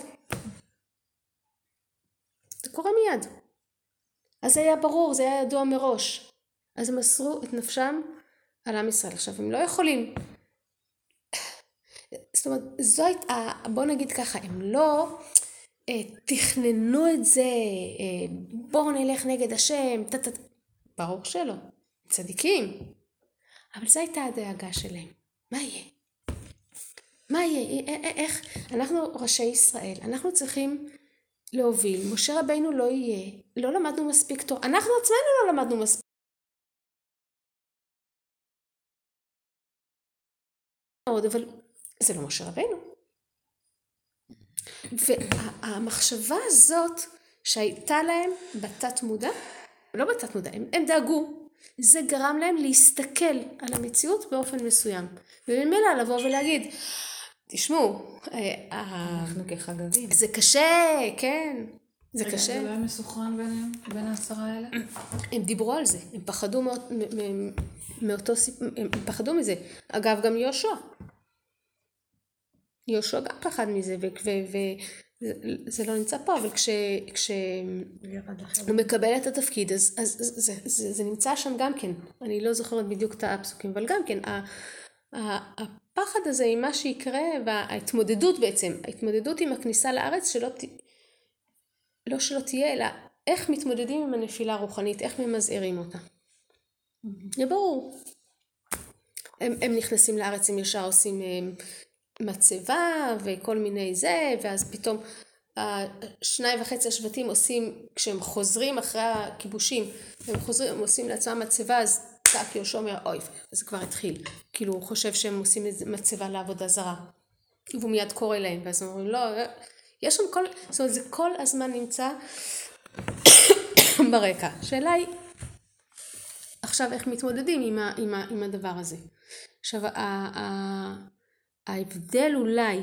זה קורה מיד. אז זה היה ברור, זה היה ידוע מראש. אז הם מסרו את נפשם על עם ישראל. עכשיו, הם לא יכולים זאת אומרת, זו הייתה, בוא נגיד ככה, הם לא אה, תכננו את זה, אה, בואו נלך נגד השם, טה ברור שלא, צדיקים. אבל זו הייתה הדאגה שלהם. מה יהיה? מה יהיה? אה, אה, איך? אנחנו ראשי ישראל, אנחנו צריכים להוביל. משה רבינו לא יהיה, לא למדנו מספיק טוב. אנחנו עצמנו לא למדנו מספיק. אבל זה לא משה רבנו. והמחשבה הזאת שהייתה להם בתת מודע, לא בתת מודע, הם, הם דאגו, זה גרם להם להסתכל על המציאות באופן מסוים. וממילא לבוא ולהגיד, תשמעו, אה, אנחנו כחגבים. זה קשה, כן, זה רגע, קשה. זה לא היה מסוכרן ביניהם, בין העשרה האלה? הם דיברו על זה, הם פחדו מאות, מ- מ- מאותו סיפור, הם פחדו מזה. אגב, גם יהושע. יהושע גם פחד מזה, וזה לא נמצא פה, אבל כש... כש... הוא מקבל את התפקיד, אז, אז, אז זה, זה, זה נמצא שם גם כן. אני לא זוכרת בדיוק את הפסוקים, אבל גם כן, ה, ה, הפחד הזה עם מה שיקרה, וההתמודדות בעצם, ההתמודדות עם הכניסה לארץ, שלא ת... לא שלא תהיה, אלא איך מתמודדים עם הנפילה הרוחנית, איך ממזערים אותה. זה ברור. הם, הם נכנסים לארץ, הם ישר עושים הם, מצבה וכל מיני זה, ואז פתאום השניים וחצי השבטים עושים, כשהם חוזרים אחרי הכיבושים, הם חוזרים, הם עושים לעצמם מצבה, אז צעק יהושע אומר, אוי, זה כבר התחיל. כאילו, הוא חושב שהם עושים מצבה לעבודה זרה. והוא מיד קורא להם, ואז הם אומרים, לא, יש שם כל, זאת אומרת, זה כל הזמן נמצא ברקע. השאלה היא, עכשיו איך מתמודדים עם, ה, עם, ה, עם הדבר הזה. עכשיו, ה, ה, ההבדל אולי,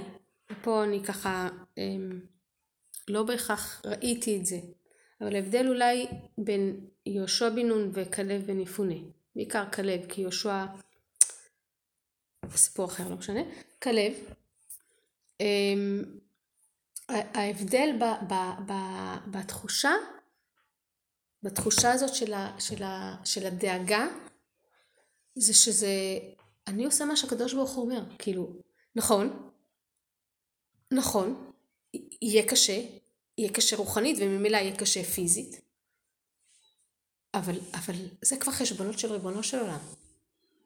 ופה אני ככה, אמ, לא בהכרח ראיתי את זה, אבל ההבדל אולי בין יהושע בן נון וכלב בן יפונה, בעיקר כלב, כי יהושע, סיפור אחר, לא משנה, כלב, אמ, ההבדל ב, ב, ב, בתחושה, בתחושה הזאת של, ה, של, ה, של הדאגה, זה שזה, אני עושה מה שהקדוש ברוך הוא אומר, כאילו, נכון, נכון, יהיה קשה, יהיה קשה רוחנית וממילא יהיה קשה פיזית, אבל, אבל זה כבר חשבונות של ריבונו של עולם.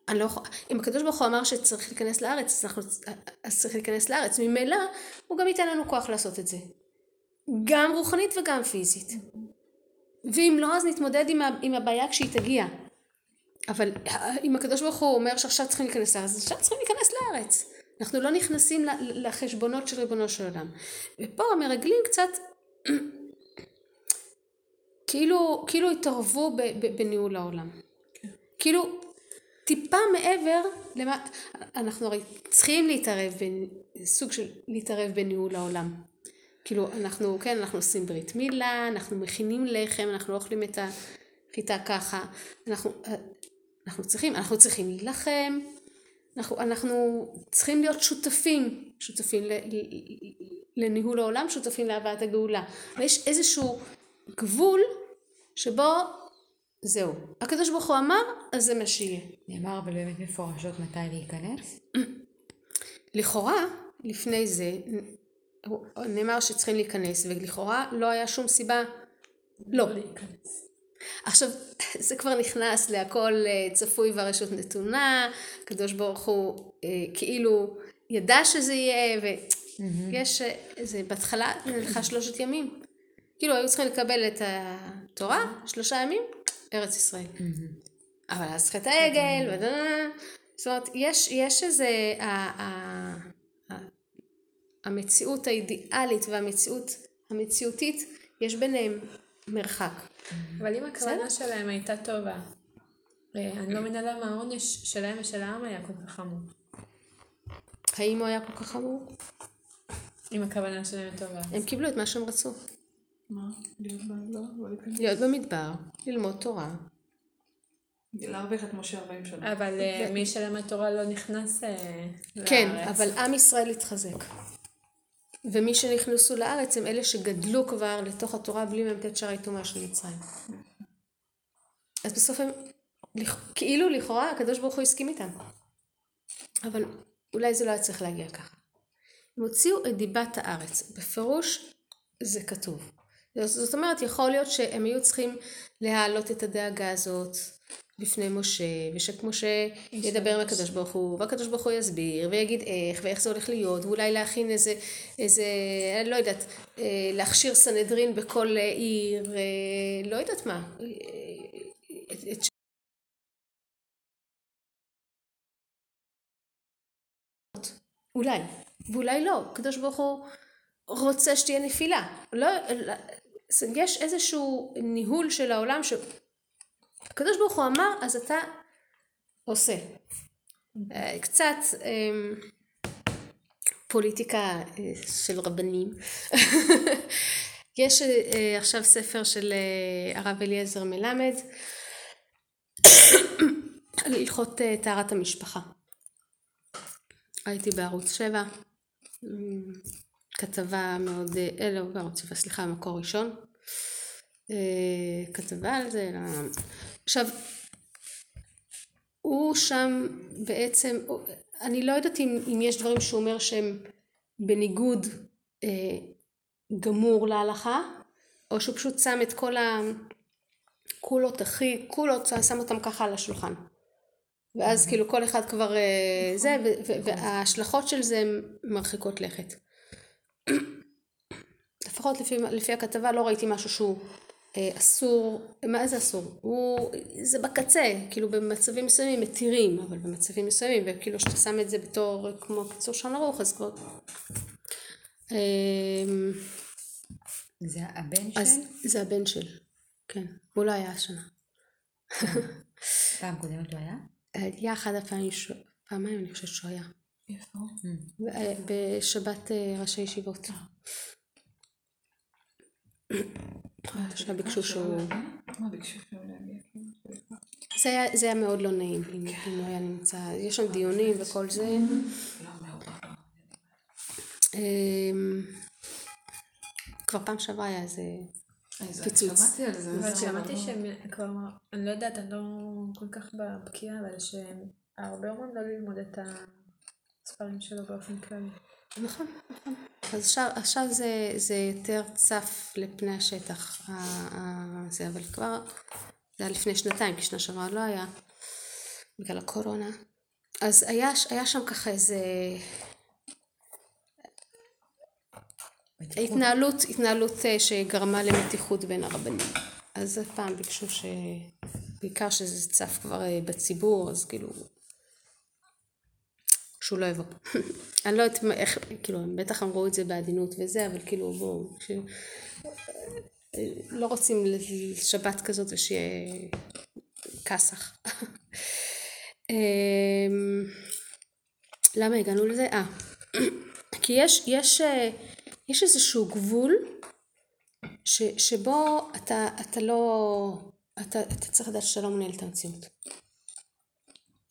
אני לא יכולה, אם הקדוש ברוך הוא אמר שצריך להיכנס לארץ, אז, אנחנו, אז צריך להיכנס לארץ. ממילא, הוא גם ייתן לנו כוח לעשות את זה. גם רוחנית וגם פיזית. ואם לא, אז נתמודד עם, ה, עם הבעיה כשהיא תגיע. אבל אם הקדוש ברוך הוא אומר שעכשיו צריכים להיכנס לארץ, אז עכשיו צריכים להיכנס לארץ. אנחנו לא נכנסים לחשבונות של ריבונו של עולם. ופה המרגלים קצת כאילו, כאילו התערבו בניהול העולם. כן. כאילו טיפה מעבר למה, אנחנו הרי צריכים להתערב, סוג של להתערב בניהול העולם. כאילו אנחנו, כן, אנחנו עושים ברית מילה, אנחנו מכינים לחם, אנחנו לא אוכלים את החיטה ככה, אנחנו, אנחנו צריכים, אנחנו צריכים להילחם, אנחנו, אנחנו צריכים להיות שותפים, שותפים ל, לניהול העולם, שותפים להבאת הגאולה. ויש איזשהו גבול שבו זהו. הקדוש ברוך הוא אמר, אז זה מה שיהיה. נאמר אבל באמת מפורשות מתי להיכנס? לכאורה, לפני זה, נאמר שצריכים להיכנס, ולכאורה לא היה שום סיבה לא. להיכנס. עכשיו, זה כבר נכנס להכל צפוי והרשות נתונה, הקדוש ברוך הוא כאילו ידע שזה יהיה, ויש, זה בהתחלה נלכה שלושת ימים. כאילו היו צריכים לקבל את התורה, שלושה ימים, ארץ ישראל. אבל אז חטא העגל, זאת אומרת, יש, יש איזה, המציאות האידיאלית והמציאות המציאותית, יש ביניהם מרחק. אבל אם הכוונה שלהם הייתה טובה, אני לא מבינה למה העונש שלהם ושל העם היה כל כך חמור. האם הוא היה כל כך חמור? אם הכוונה שלהם טובה. הם קיבלו את מה שהם רצו. מה? להיות במדבר? להיות במדבר, ללמוד תורה. להרוויח את משה 40 שנה. אבל מי שלמד תורה לא נכנס לארץ. כן, אבל עם ישראל התחזק. ומי שנכנסו לארץ הם אלה שגדלו כבר לתוך התורה בלי מ"ט שערי טומאה של מצרים. אז בסוף הם, כאילו לכאורה הקדוש ברוך הוא הסכים איתם. אבל אולי זה לא היה צריך להגיע ככה. הם הוציאו את דיבת הארץ. בפירוש זה כתוב. זאת אומרת, יכול להיות שהם היו צריכים להעלות את הדאגה הזאת בפני משה, ושמשה ידבר עם הקדוש ברוך הוא, והקדוש ברוך הוא יסביר, ויגיד איך, ואיך זה הולך להיות, ואולי להכין איזה, איזה, אני לא יודעת, להכשיר סנהדרין בכל עיר, לא יודעת מה. אולי, ואולי לא. הקדוש ברוך הוא רוצה שתהיה נפילה. לא, יש איזשהו ניהול של העולם שהקדוש ברוך הוא אמר, אז אתה עושה. אה, קצת אמ, פוליטיקה אה, של רבנים. יש אה, עכשיו ספר של הרב אליעזר מלמד על הלכות טהרת המשפחה. הייתי בערוץ 7, כתבה מאוד, אה, לא בערוץ 7, סליחה, מקור ראשון, כתבה על זה, עכשיו הוא שם בעצם, אני לא יודעת אם, אם יש דברים שהוא אומר שהם בניגוד אה, גמור להלכה, או שהוא פשוט שם את כל הקולות הכי, קולות, שם אותם ככה על השולחן. ואז כאילו כל אחד כבר אה, זה, וההשלכות של זה הן מרחיקות לכת. לפחות לפי, לפי הכתבה לא ראיתי משהו שהוא אסור, מה זה אסור? הוא, זה בקצה, כאילו במצבים מסוימים מתירים, אבל במצבים מסוימים, וכאילו שאתה שם את זה בתור כמו קיצור שעון ערוך, אז כבר... אמ, זה הבן של? זה הבן של, כן. הוא לא היה השנה. פעם קודמת הוא היה? היה אחד הפעמים, פעמיים אני חושבת שהוא היה. איפה? אה, בשבת אה, ראשי ישיבות. עכשיו ביקשו שהוא... מה ביקשו שהוא להגיע? זה היה מאוד לא נעים אם הוא היה נמצא, יש שם דיונים וכל זה. אמ, כבר פעם שעברה היה איזה פיצוץ. שמעתי על זה. אבל שמעתי שהם כבר, אני לא יודעת, אני לא כל כך בבקיאה, אבל שהרבה אומרים לא ללמוד את הספרים שלו באופן כללי. נכון, נכון. אז עכשיו, עכשיו זה, זה יותר צף לפני השטח, זה, אבל כבר, זה היה לפני שנתיים, כי שנה שעברה לא היה, בגלל הקורונה. אז היה, היה שם ככה איזה התנהלות, התנהלות אה, שגרמה למתיחות בין הרבנים. אז פעם ביקשו ש... בעיקר שזה צף כבר אה, בציבור, אז כאילו שהוא לא יבוא. אני לא יודעת איך, כאילו, הם בטח אמרו את זה בעדינות וזה, אבל כאילו, בואו, ש... לא רוצים לשבת כזאת ושיהיה כסח. אמ, למה הגענו לזה? אה, כי יש, יש, אה, יש איזשהו גבול ש, שבו אתה, אתה לא, אתה, אתה צריך לדעת שאתה לא מנהל את המציאות.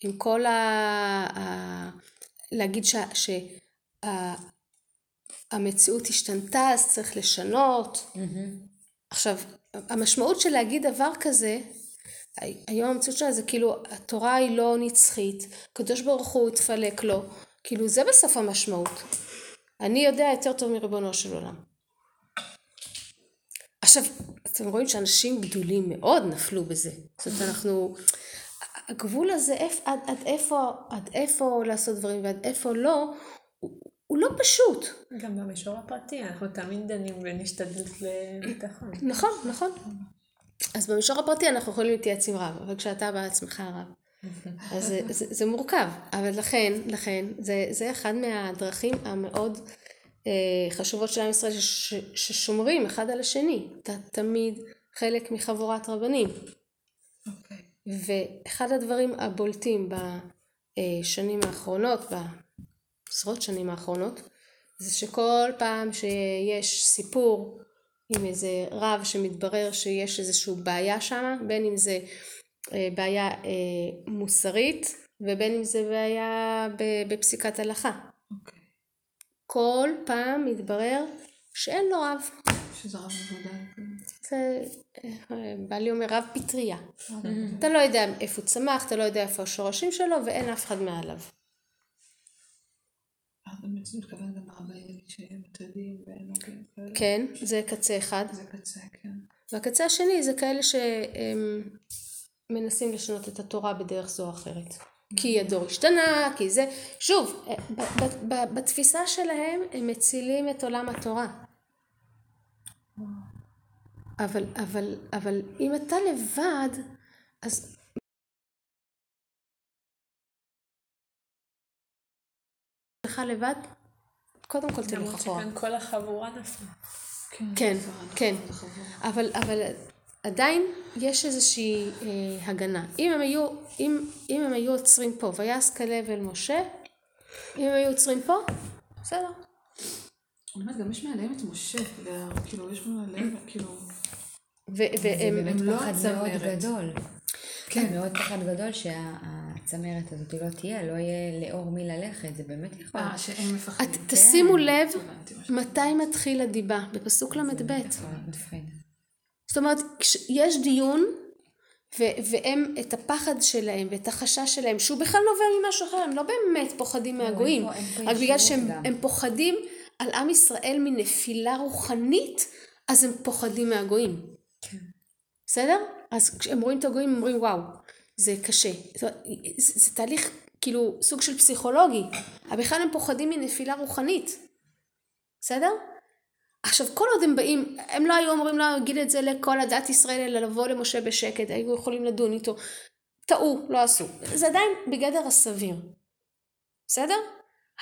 עם כל ה... ה להגיד שהמציאות השתנתה אז צריך לשנות. Mm-hmm. עכשיו, המשמעות של להגיד דבר כזה, היום המציאות שלה זה כאילו התורה היא לא נצחית, הקדוש ברוך הוא התפלק לו, כאילו זה בסוף המשמעות. אני יודע יותר טוב מריבונו של עולם. עכשיו, אתם רואים שאנשים גדולים מאוד נפלו בזה. זאת אומרת, אנחנו... הגבול הזה, עד, עד, איפה, עד איפה לעשות דברים ועד איפה לא, הוא, הוא לא פשוט. גם במישור הפרטי, אנחנו תמיד דנים ונשתדל לביטחון. נכון, נכון. אז במישור הפרטי אנחנו יכולים להתייעץ עם רב, אבל כשאתה בעצמך רב. אז זה, זה, זה מורכב, אבל לכן, לכן, זה, זה אחד מהדרכים המאוד אה, חשובות של עם ישראל ש, ששומרים אחד על השני. אתה תמיד חלק מחבורת רבנים. Okay. ואחד הדברים הבולטים בשנים האחרונות, בעשרות שנים האחרונות, זה שכל פעם שיש סיפור עם איזה רב שמתברר שיש איזושהי בעיה שם, בין אם זה אה, בעיה אה, מוסרית ובין אם זה בעיה בפסיקת הלכה. Okay. אוקיי. כל פעם מתברר שאין לו רב. שזה רב עבודה. זה, אה, בעלי אומר רב פטריה. אתה לא יודע איפה הוא צמח, אתה לא יודע איפה השורשים שלו ואין אף אחד מעליו. כן, זה קצה אחד. זה קצה, כן. והקצה השני זה כאלה שמנסים לשנות את התורה בדרך זו או אחרת. כי הדור השתנה, כי זה, שוב, אה, בתפיסה שלהם הם מצילים את עולם התורה. אבל, אבל, אבל אם אתה לבד, אז עצמך לבד, קודם כל תלך למרות אחורה. שכאן כל החבורה נפלה. כן, כן. אבל, אבל עדיין יש איזושהי אה, הגנה. אם הם היו, אם, אם הם היו עוצרים פה, ויעש כלב אל משה, אם הם היו עוצרים פה, בסדר. אני אומרת, גם יש מעליהם את משה, וכאילו, יש מעליהם, כאילו... זה והם, באמת לא פחד מאוד הצמרת. גדול. כן. מאוד פחד גדול שהצמרת הזאת לא תהיה, לא יהיה לאור מי ללכת, זה באמת יכול. אה, שהם מפחדים. תשימו לב הבנתי משהו. מתי מתחיל הדיבה, בפסוק ל"ב. זאת אומרת, יש דיון, ו- והם, את הפחד שלהם ואת החשש שלהם, שהוא בכלל נובע ממשהו אחר, הם לא באמת פוחדים מהגויים, אין פה רק בגלל שהם פוחדים על עם ישראל מנפילה רוחנית, אז הם פוחדים מהגויים. בסדר? אז כשהם רואים את הגויים, הם אומרים, וואו, זה קשה. אומרת, זה, זה תהליך, כאילו, סוג של פסיכולוגי, אבל בכלל הם פוחדים מנפילה רוחנית. בסדר? עכשיו כל עוד הם באים, הם לא היו אמורים להגיד את זה לכל הדת ישראל, אלא לבוא למשה בשקט, היו יכולים לדון איתו. טעו, לא עשו. זה עדיין בגדר הסביר. בסדר?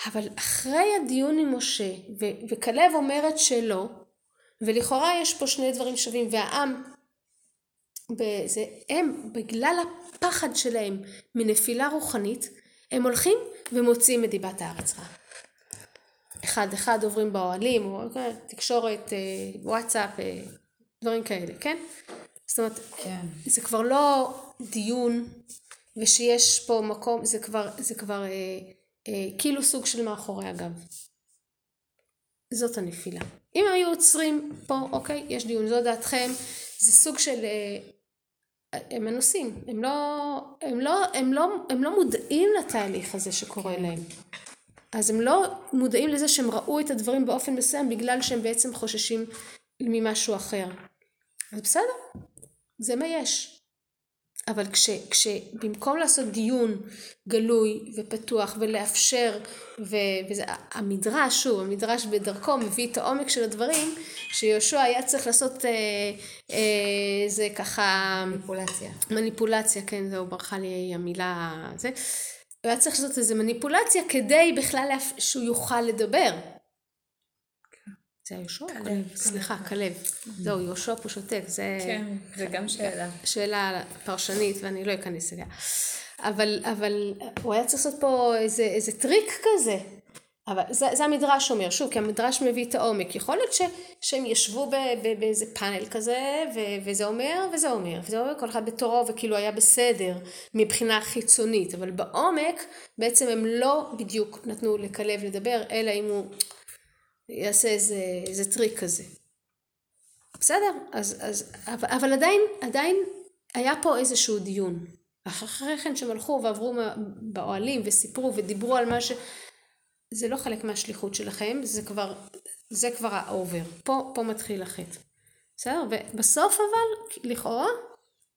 אבל אחרי הדיון עם משה, ו- וכלב אומר את שלו, ולכאורה יש פה שני דברים שווים, והעם, בזה, הם, בגלל הפחד שלהם מנפילה רוחנית, הם הולכים ומוציאים את דיבת הארץ רעה. אחד אחד עוברים באוהלים, או כן, תקשורת, אה, וואטסאפ, אה, דברים כאלה, כן? זאת אומרת, כן. זה כבר לא דיון, ושיש פה מקום, זה כבר, זה כבר אה, אה, כאילו סוג של מאחורי הגב. זאת הנפילה. אם היו עוצרים פה, אוקיי, יש דיון, זו דעתכם, זה סוג של... אה, הם מנוסים, הם לא, הם, לא, הם, לא, הם לא מודעים לתהליך הזה שקורה להם. אז הם לא מודעים לזה שהם ראו את הדברים באופן מסוים בגלל שהם בעצם חוששים ממשהו אחר. אז בסדר, זה מה יש. אבל כש, כשבמקום לעשות דיון גלוי ופתוח ולאפשר, ו, וזה, המדרש, שוב, המדרש בדרכו מביא את העומק של הדברים, שיהושע היה צריך לעשות, אה, אה, זה ככה, מניפולציה. מניפולציה, כן, זהו, ברחה לי המילה, זה. הוא היה צריך לעשות איזה מניפולציה כדי בכלל להפ... שהוא יוכל לדבר. זה היה יהושע? או כלב? סליחה, כלב. זהו, יהושע פה שותק, זה כן, זה גם שאלה. שאלה פרשנית ואני לא אכנס אליה. אבל, אבל הוא היה צריך לעשות פה איזה, איזה טריק כזה. אבל זה, זה המדרש אומר, שוב, כי המדרש מביא את העומק. יכול להיות ש, שהם ישבו ב, ב, באיזה פאנל כזה, ו, וזה אומר, וזה אומר, וזה אומר, כל אחד בתורו, וכאילו היה בסדר מבחינה חיצונית. אבל בעומק, בעצם הם לא בדיוק נתנו לכלב לדבר, אלא אם הוא יעשה איזה, איזה טריק כזה. בסדר, אז, אז, אבל, אבל עדיין, עדיין היה פה איזשהו דיון. אחרי כן שהם הלכו ועברו באוהלים וסיפרו ודיברו על מה ש... זה לא חלק מהשליחות שלכם, זה כבר, זה כבר ה over. פה, פה מתחיל החטא. בסדר? ובסוף אבל, לכאורה,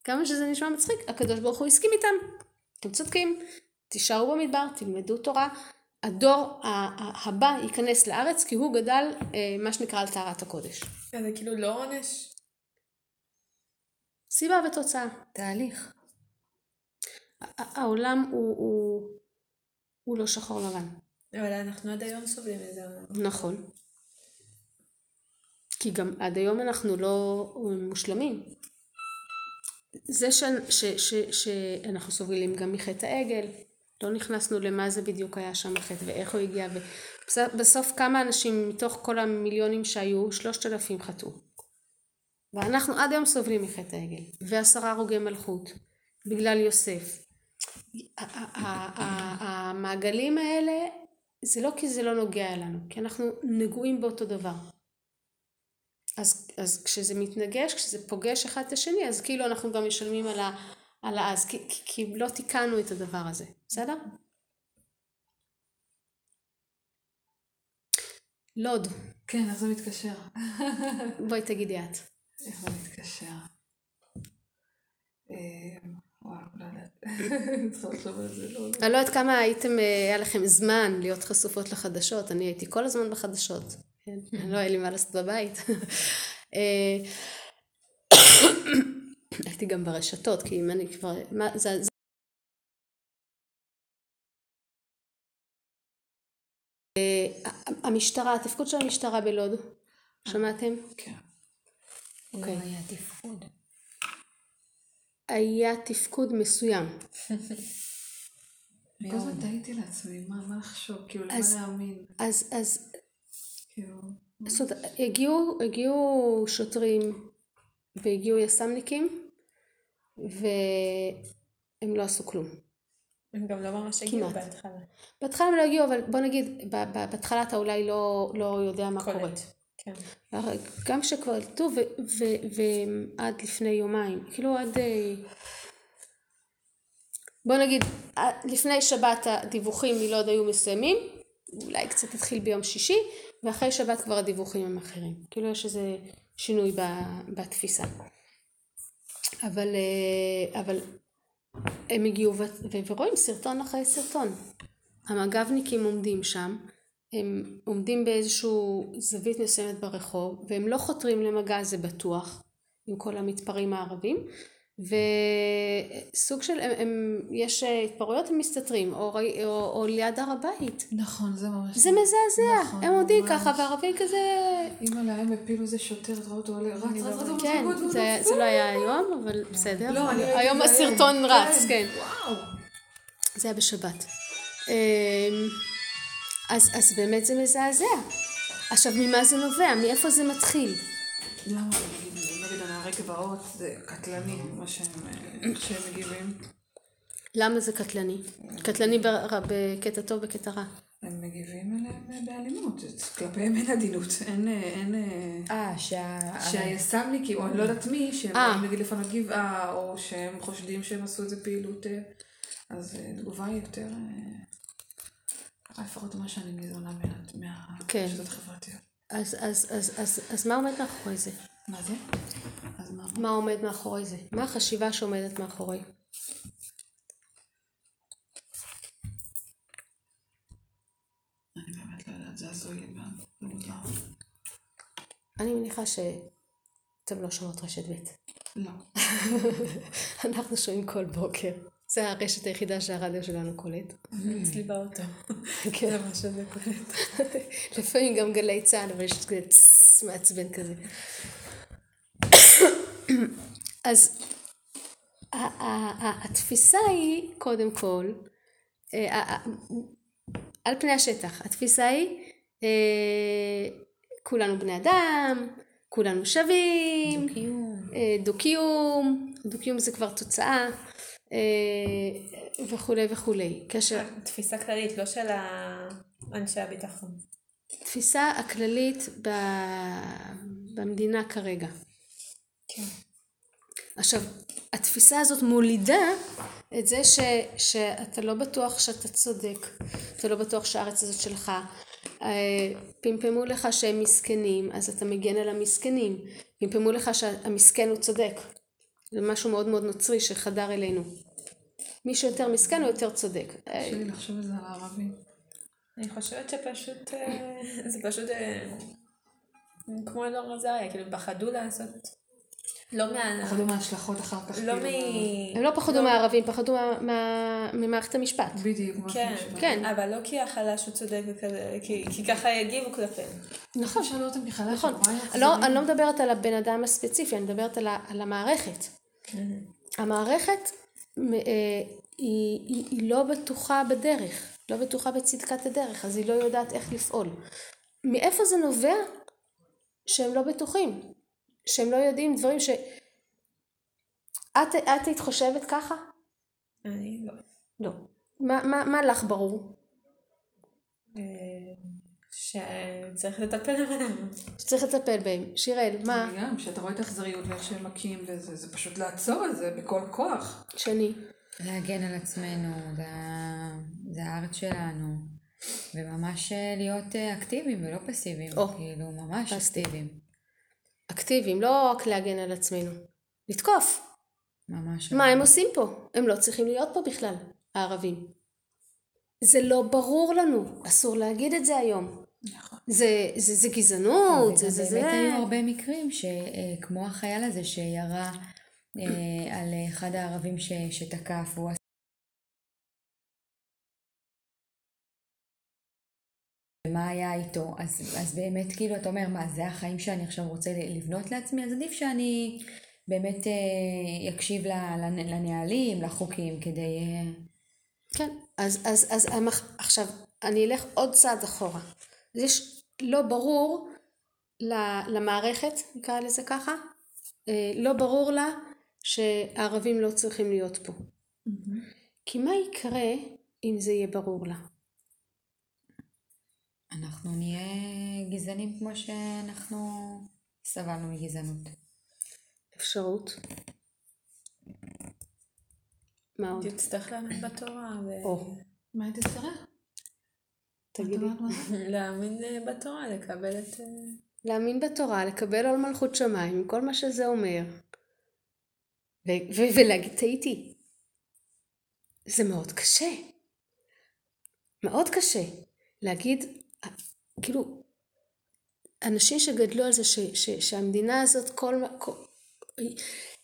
כמה שזה נשמע מצחיק, הקדוש ברוך הוא הסכים איתם. אתם צודקים, תישארו במדבר, תלמדו תורה. הדור הבא ייכנס לארץ כי הוא גדל אה, מה שנקרא על טהרת הקודש. אז זה כאילו לא עונש? סיבה ותוצאה. תהליך. העולם הוא, הוא, הוא לא שחור לבן. אבל אנחנו עד היום סובלים מזה. נכון. כי גם עד היום אנחנו לא מושלמים. זה ש, ש, ש, שאנחנו סובלים גם מחטא העגל, לא נכנסנו למה זה בדיוק היה שם החטא ואיך הוא הגיע, ובסוף כמה אנשים מתוך כל המיליונים שהיו, שלושת אלפים חטאו. ואנחנו עד היום סובלים מחטא העגל, ועשרה הרוגי מלכות, בגלל יוסף. המעגלים האלה, זה לא כי זה לא נוגע אלינו, כי אנחנו נגועים באותו דבר. אז, אז כשזה מתנגש, כשזה פוגש אחד את השני, אז כאילו אנחנו גם משלמים על, ה, על האז, כי, כי, כי לא תיקנו את הדבר הזה, בסדר? לוד, כן, איך זה מתקשר? בואי תגידי את. איך זה מתקשר? אה, וואו, לא יודעת. לא... אני לא יודעת כמה הייתם, אה, היה לכם זמן להיות חשופות לחדשות, אני הייתי כל הזמן בחדשות, כן? לא היה לי מה לעשות בבית. אה, הייתי גם ברשתות, כי אם אני כבר, מה, זה, זה המשטרה, התפקוד של המשטרה בלוד, שמעתם? כן. לא אוקיי. היה תפקוד. היה תפקוד מסוים. הזמן תהיתי לעצמי, מה מה לחשוב, כאילו, למה להאמין, אז, אז כאילו, הגיעו שוטרים והגיעו יס"מניקים והם לא עשו כלום. הם גם לא ממש הגיעו. בהתחלה. בהתחלה הם לא הגיעו, אבל בוא נגיד, בהתחלה אתה אולי לא, לא יודע מה קורה. קולט. כן. גם כשכבר עלתו, ו- ו- ועד לפני יומיים, כאילו עד... אה, בוא נגיד, אה, לפני שבת הדיווחים מלוד היו מסיימים, אולי קצת התחיל ביום שישי, ואחרי שבת כבר הדיווחים הם אחרים. כאילו יש איזה שינוי בתפיסה. אבל, אה, אבל הם הגיעו ורואים סרטון אחרי סרטון. המג"בניקים עומדים שם, הם עומדים באיזשהו זווית מסוימת ברחוב, והם לא חותרים למגע זה בטוח, עם כל המתפרעים הערבים, וסוג של, הם, הם, יש אה, התפרעויות הם מסתתרים, או, או, או ליד הר הבית. נכון, זה ממש... זה מזעזע, נכון, הם עומדים. ככה, והערבי כזה... אימא להם הפילו איזה שוטר, רואה אותו עולה, רץ, רץ, רץ, כן, רץ, רץ, זה, רץ, זה לא היה היום, אבל בסדר. לא, אני היום זה הסרטון היום. רץ, כן, כן. וואו. זה היה בשבת. אמ, אז, אז באמת זה מזעזע. עכשיו, ממה זה נובע? מאיפה זה מתחיל? למה, הנערי גבעות זה קטלני, מה שהם, אה, איך שהם מגיבים. למה זה קטלני? קטלני בקטע טוב, בקטע רע. הם מגיבים אליהם באלימות, כלפיהם אין עדינות, אין, אה, אין, אה, אה, שה... שהיס"מניקים, או אני לא יודעת מי, שהם. באים נגיד לפנות גבעה, או שהם חושדים שהם עשו איזה פעילות, אז תגובה היא יותר, לפחות מה שאני ניזונה מה- כן. מהרשתות החברתיות. אז מה עומד מאחורי זה? מה זה? אז מה? מה עומד מאחורי זה? מה החשיבה שעומדת מאחורי? אני באמת לא יודעת, זה הזוי. זה מוזר. אני מניחה שאתם לא שומעות רשת ב'. לא. אנחנו שומעים כל בוקר. זה הרשת היחידה שהרדיו שלנו קולט. אצלי באוטו. כן. זה מה שזה קולט. לפעמים גם גלי צה"ל, אבל יש כזה מעצבן כזה. אז התפיסה היא, קודם כל, אה, על פני השטח, התפיסה היא, אה, כולנו בני אדם, כולנו שווים, קיום. אה, דו-קיום, דו-קיום זה כבר תוצאה, אה, וכולי וכולי. כאשר תפיסה כללית, לא של אנשי הביטחון. התפיסה הכללית ב... במדינה כרגע. כן. עכשיו, התפיסה הזאת מולידה את זה ש... שאתה לא בטוח שאתה צודק, אתה לא בטוח שהארץ הזאת שלך. אה, פמפמו לך שהם מסכנים, אז אתה מגן על המסכנים. פמפמו לך שהמסכן הוא צודק. זה משהו מאוד מאוד נוצרי שחדר אלינו. מי שיותר מסכן הוא יותר צודק. קשה לי לחשוב על זה על הערבים. אני חושבת שפשוט, אה, זה פשוט אה, כמו אלאור עזריה, כאילו פחדו לעשות, לא מה... פחדו מההשלכות אחר כך. לא כאילו, מ... הם לא פחדו מהערבים, פחדו ממערכת המשפט. בדיוק. מה כן, משמע. כן. אבל לא כי החלש הוא צודק וכזה, כי, כי ככה יגיבו כלפיהם. נכון. שאלו אותם בכלל, נכון. אני לא? אני לא מדברת על הבן אדם הספציפי, אני מדברת על, המערכת. המערכת מ- אה, היא לא בטוחה בדרך, לא בטוחה בצדקת הדרך, אז היא לא יודעת איך לפעול. מאיפה זה נובע שהם לא בטוחים? שהם לא יודעים דברים ש... את, את היית חושבת ככה? אני לא. לא. מה, מה, מה לך ברור? אה, שצריך לטפל בהם. שצריך לטפל בהם. שיראל, מה? אני גם, כשאתה רואה את האכזריות ואיך שהם מכים וזה, זה פשוט לעצור את זה בכל כוח. שני. להגן על עצמנו, זה, זה הארץ שלנו, וממש אה, להיות אה, אקטיביים ולא פסיביים, או, כאילו ממש פסטי. אקטיביים, אקטיביים, לא רק להגן על עצמנו. לתקוף. ממש. מה הם עושים פה? הם לא צריכים להיות פה בכלל, הערבים. זה לא ברור לנו, אסור להגיד את זה היום. נכון. זה, זה, זה גזענות, זה וגם זה באמת זה. היו הרבה מקרים שכמו החייל הזה שירה אה, על אחד הערבים ש- שתקף, והוא מה היה איתו, אז, אז באמת כאילו אתה אומר, מה, זה החיים שאני עכשיו רוצה לבנות לעצמי? אז עדיף שאני באמת אה, יקשיב ל- לנ- לנהלים, לחוקים, כדי... אה, כן, אז, אז, אז המח- עכשיו, אני אלך עוד צעד אחורה. אז יש לא ברור למערכת, נקרא לזה ככה, אה, לא ברור לה שהערבים לא צריכים להיות פה. כי מה יקרה אם זה יהיה ברור לה? אנחנו נהיה גזענים כמו שאנחנו סבלנו מגזענות. אפשרות. מה עוד? תצטרך להאמין בתורה או, מה תצטרך? תגידי. ולהאמין אה, בתורה, לקבל את... אה, להאמין בתורה, לקבל עול מלכות שמיים, כל מה שזה אומר. ולהגיד, טעיתי. זה מאוד קשה. מאוד קשה. להגיד, כאילו, אנשים שגדלו על זה ש- ש- שהמדינה הזאת, כל, כל...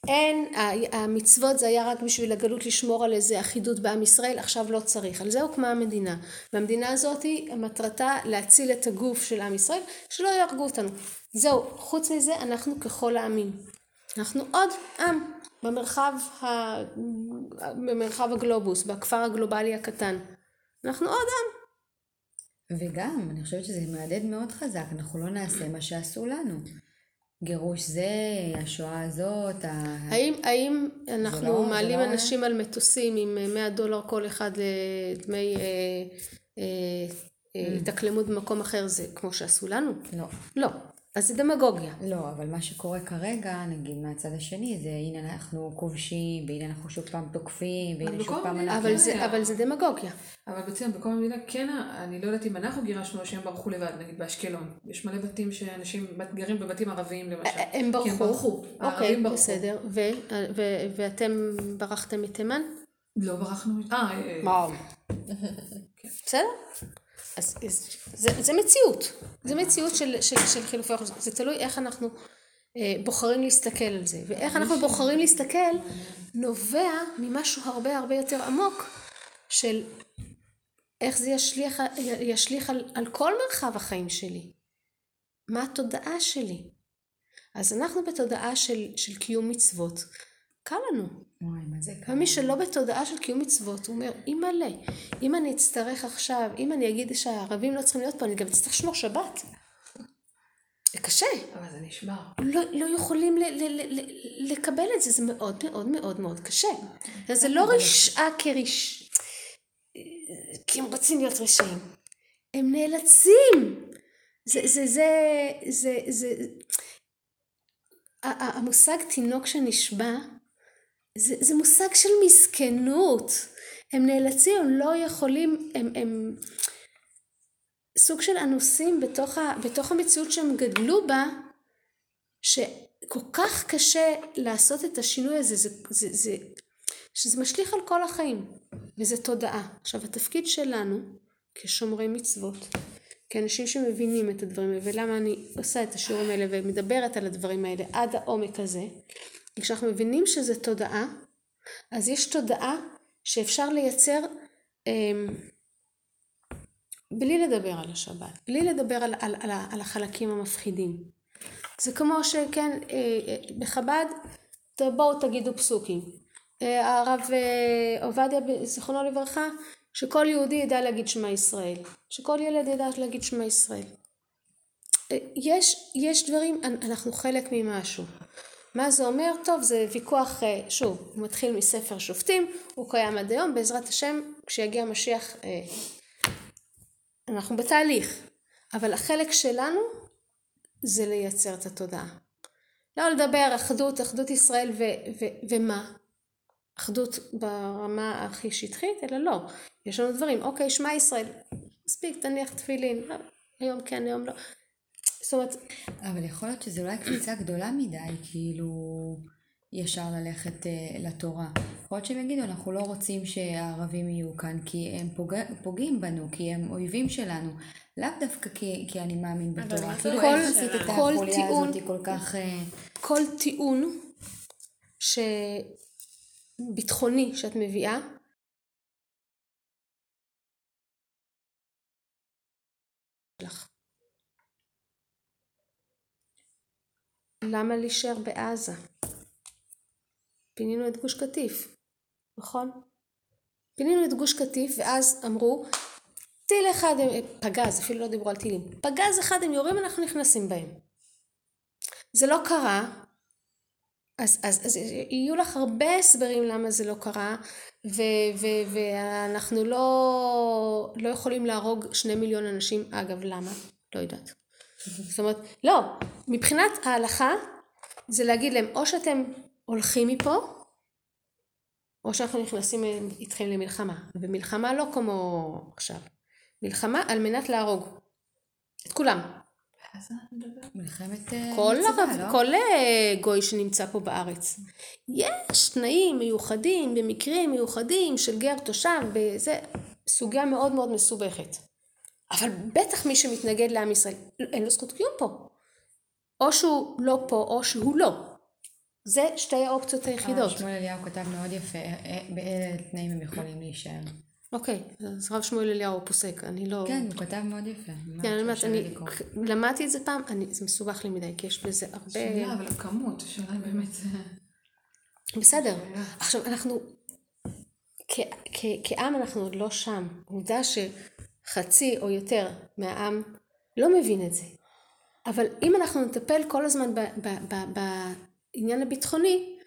אין, המצוות זה היה רק בשביל הגלות לשמור על איזה אחידות בעם ישראל, עכשיו לא צריך. על זה הוקמה המדינה. והמדינה הזאת, מטרתה להציל את הגוף של עם ישראל, שלא יהרגו אותנו. זהו, חוץ מזה, אנחנו ככל העמים. אנחנו עוד עם במרחב, ה... במרחב הגלובוס, בכפר הגלובלי הקטן. אנחנו עוד עם. וגם, אני חושבת שזה מהדהד מאוד חזק, אנחנו לא נעשה מה שעשו לנו. גירוש זה, השואה הזאת, ה... האם, האם אנחנו לא- מעלים לא- אנשים על מטוסים עם אה, 100 דולר כל אחד לדמי אה, אה, אה, התאקלמות במקום אחר זה כמו שעשו לנו? לא. לא. אז זה דמגוגיה. לא, אבל מה שקורה כרגע, נגיד מהצד השני, זה הנה אנחנו כובשים, והנה אנחנו שוב פעם תוקפים, והנה שוב פעם אנחנו... אבל זה, היה. אבל זה דמגוגיה. אבל בעצם בכל המדינה כן, אני לא יודעת אם אנחנו גירשנו או שהם ברחו לבד, נגיד באשקלון. יש מלא בתים שאנשים גרים בבתים ערביים למשל. אה, הם ברחו. כי הם ברחו. אוקיי, הערבים ברחו. בסדר. ו, ו, ואתם ברחתם מתימן? לא ברחנו. אה, אה, וואו. בסדר? אז אז זה, זה מציאות. זה מציאות של, של, של חילופי אוכלוסין. זה תלוי איך אנחנו אה, בוחרים להסתכל על זה. ואיך אנחנו בוחרים להסתכל נובע ממשהו הרבה הרבה יותר עמוק של איך זה ישליך, ישליך על, על כל מרחב החיים שלי. מה התודעה שלי? אז אנחנו בתודעה של, של קיום מצוות. קל לנו. וואי, מה זה קרה? ומי שלא בתודעה של קיום מצוות, הוא אומר, אימא'לה, אם אני אצטרך עכשיו, אם אני אגיד שהערבים לא צריכים להיות פה, אני גם אצטרך לשמור שבת. זה קשה. אבל זה נשבר. לא, לא יכולים ל, ל, ל, ל, לקבל את זה, זה מאוד מאוד מאוד מאוד קשה. זה לא רשעה כרש... כי הם רוצים להיות רשעים. הם נאלצים. זה, זה, זה, זה, זה, המושג תינוק שנשבע, זה, זה מושג של מסכנות. הם נאלצים, הם לא יכולים, הם, הם סוג של אנוסים בתוך, ה, בתוך המציאות שהם גדלו בה, שכל כך קשה לעשות את השינוי הזה, זה, זה, זה, שזה משליך על כל החיים, וזה תודעה. עכשיו התפקיד שלנו כשומרי מצוות, כאנשים שמבינים את הדברים האלה, ולמה אני עושה את השיעורים האלה ומדברת על הדברים האלה עד העומק הזה, כשאנחנו מבינים שזה תודעה, אז יש תודעה שאפשר לייצר אמ, בלי לדבר על השבת, בלי לדבר על, על, על, על החלקים המפחידים. זה כמו שכן, אה, אה, בחב"ד, בואו תגידו פסוקים. אה, הרב אה, עובדיה, זיכרונו לברכה, שכל יהודי ידע להגיד שמע ישראל. שכל ילד ידע להגיד שמע ישראל. אה, יש, יש דברים, אנ- אנחנו חלק ממשהו. מה זה אומר? טוב, זה ויכוח, אה, שוב, הוא מתחיל מספר שופטים, הוא קיים עד היום, בעזרת השם, כשיגיע משיח, אה, אנחנו בתהליך. אבל החלק שלנו זה לייצר את התודעה. לא לדבר אחדות, אחדות ישראל ו, ו, ומה? אחדות ברמה הכי שטחית, אלא לא. יש לנו דברים, אוקיי, שמע ישראל, מספיק, תניח תפילין, לא, היום כן, היום לא. זאת אומרת, אבל יכול להיות שזו אולי קפיצה גדולה מדי, כאילו, ישר ללכת uh, לתורה. יכול להיות שהם יגידו, אנחנו לא רוצים שהערבים יהיו כאן, כי הם פוג... פוגעים בנו, כי הם אויבים שלנו. לאו דווקא כי, כי אני מאמין אבל בתורה. זה כאילו, כל- איך עשית את כל החוליה טיעון- הזאת כל כך... Uh, כל טיעון ש... ביטחוני שאת מביאה, שלך. למה להישאר בעזה? פינינו את גוש קטיף, נכון? פינינו את גוש קטיף ואז אמרו טיל אחד, פגז, אפילו לא דיברו על טילים, פגז אחד הם יורים אנחנו נכנסים בהם. זה לא קרה, אז, אז, אז יהיו לך הרבה הסברים למה זה לא קרה, ו, ו, ואנחנו לא, לא יכולים להרוג שני מיליון אנשים, אגב למה? לא יודעת. זאת אומרת, לא, מבחינת ההלכה זה להגיד להם או שאתם הולכים מפה, או שאנחנו נכנסים איתכם למלחמה. ומלחמה לא כמו עכשיו. מלחמה על מנת להרוג. את כולם. מלחמת אה, כל, מצווה, הרב, לא? כל אה, גוי שנמצא פה בארץ. יש תנאים מיוחדים במקרים מיוחדים של גר תושב, בזה סוגיה מאוד מאוד מסובכת. אבל בטח מי שמתנגד לעם ישראל, אין לו זכות קיום פה. או שהוא לא פה או שהוא לא. זה שתי האופציות היחידות. הרב שמואל אליהו כתב מאוד יפה, אה, אה, באילו תנאים הם יכולים להישאר. אוקיי, אז רב שמואל אליהו פוסק, אני לא... כן, הוא כתב מאוד יפה. כן, אני אומרת, אני. למדתי את זה פעם, זה מסובך לי מדי, כי יש בזה הרבה... שנייה, אבל הכמות, השאלה היא באמת... אה, בסדר. עכשיו, אנחנו, כעם אנחנו עוד לא שם. עובדה שחצי או יותר מהעם לא מבין את זה. אבל אם אנחנו נטפל כל הזמן בעניין הביטחוני,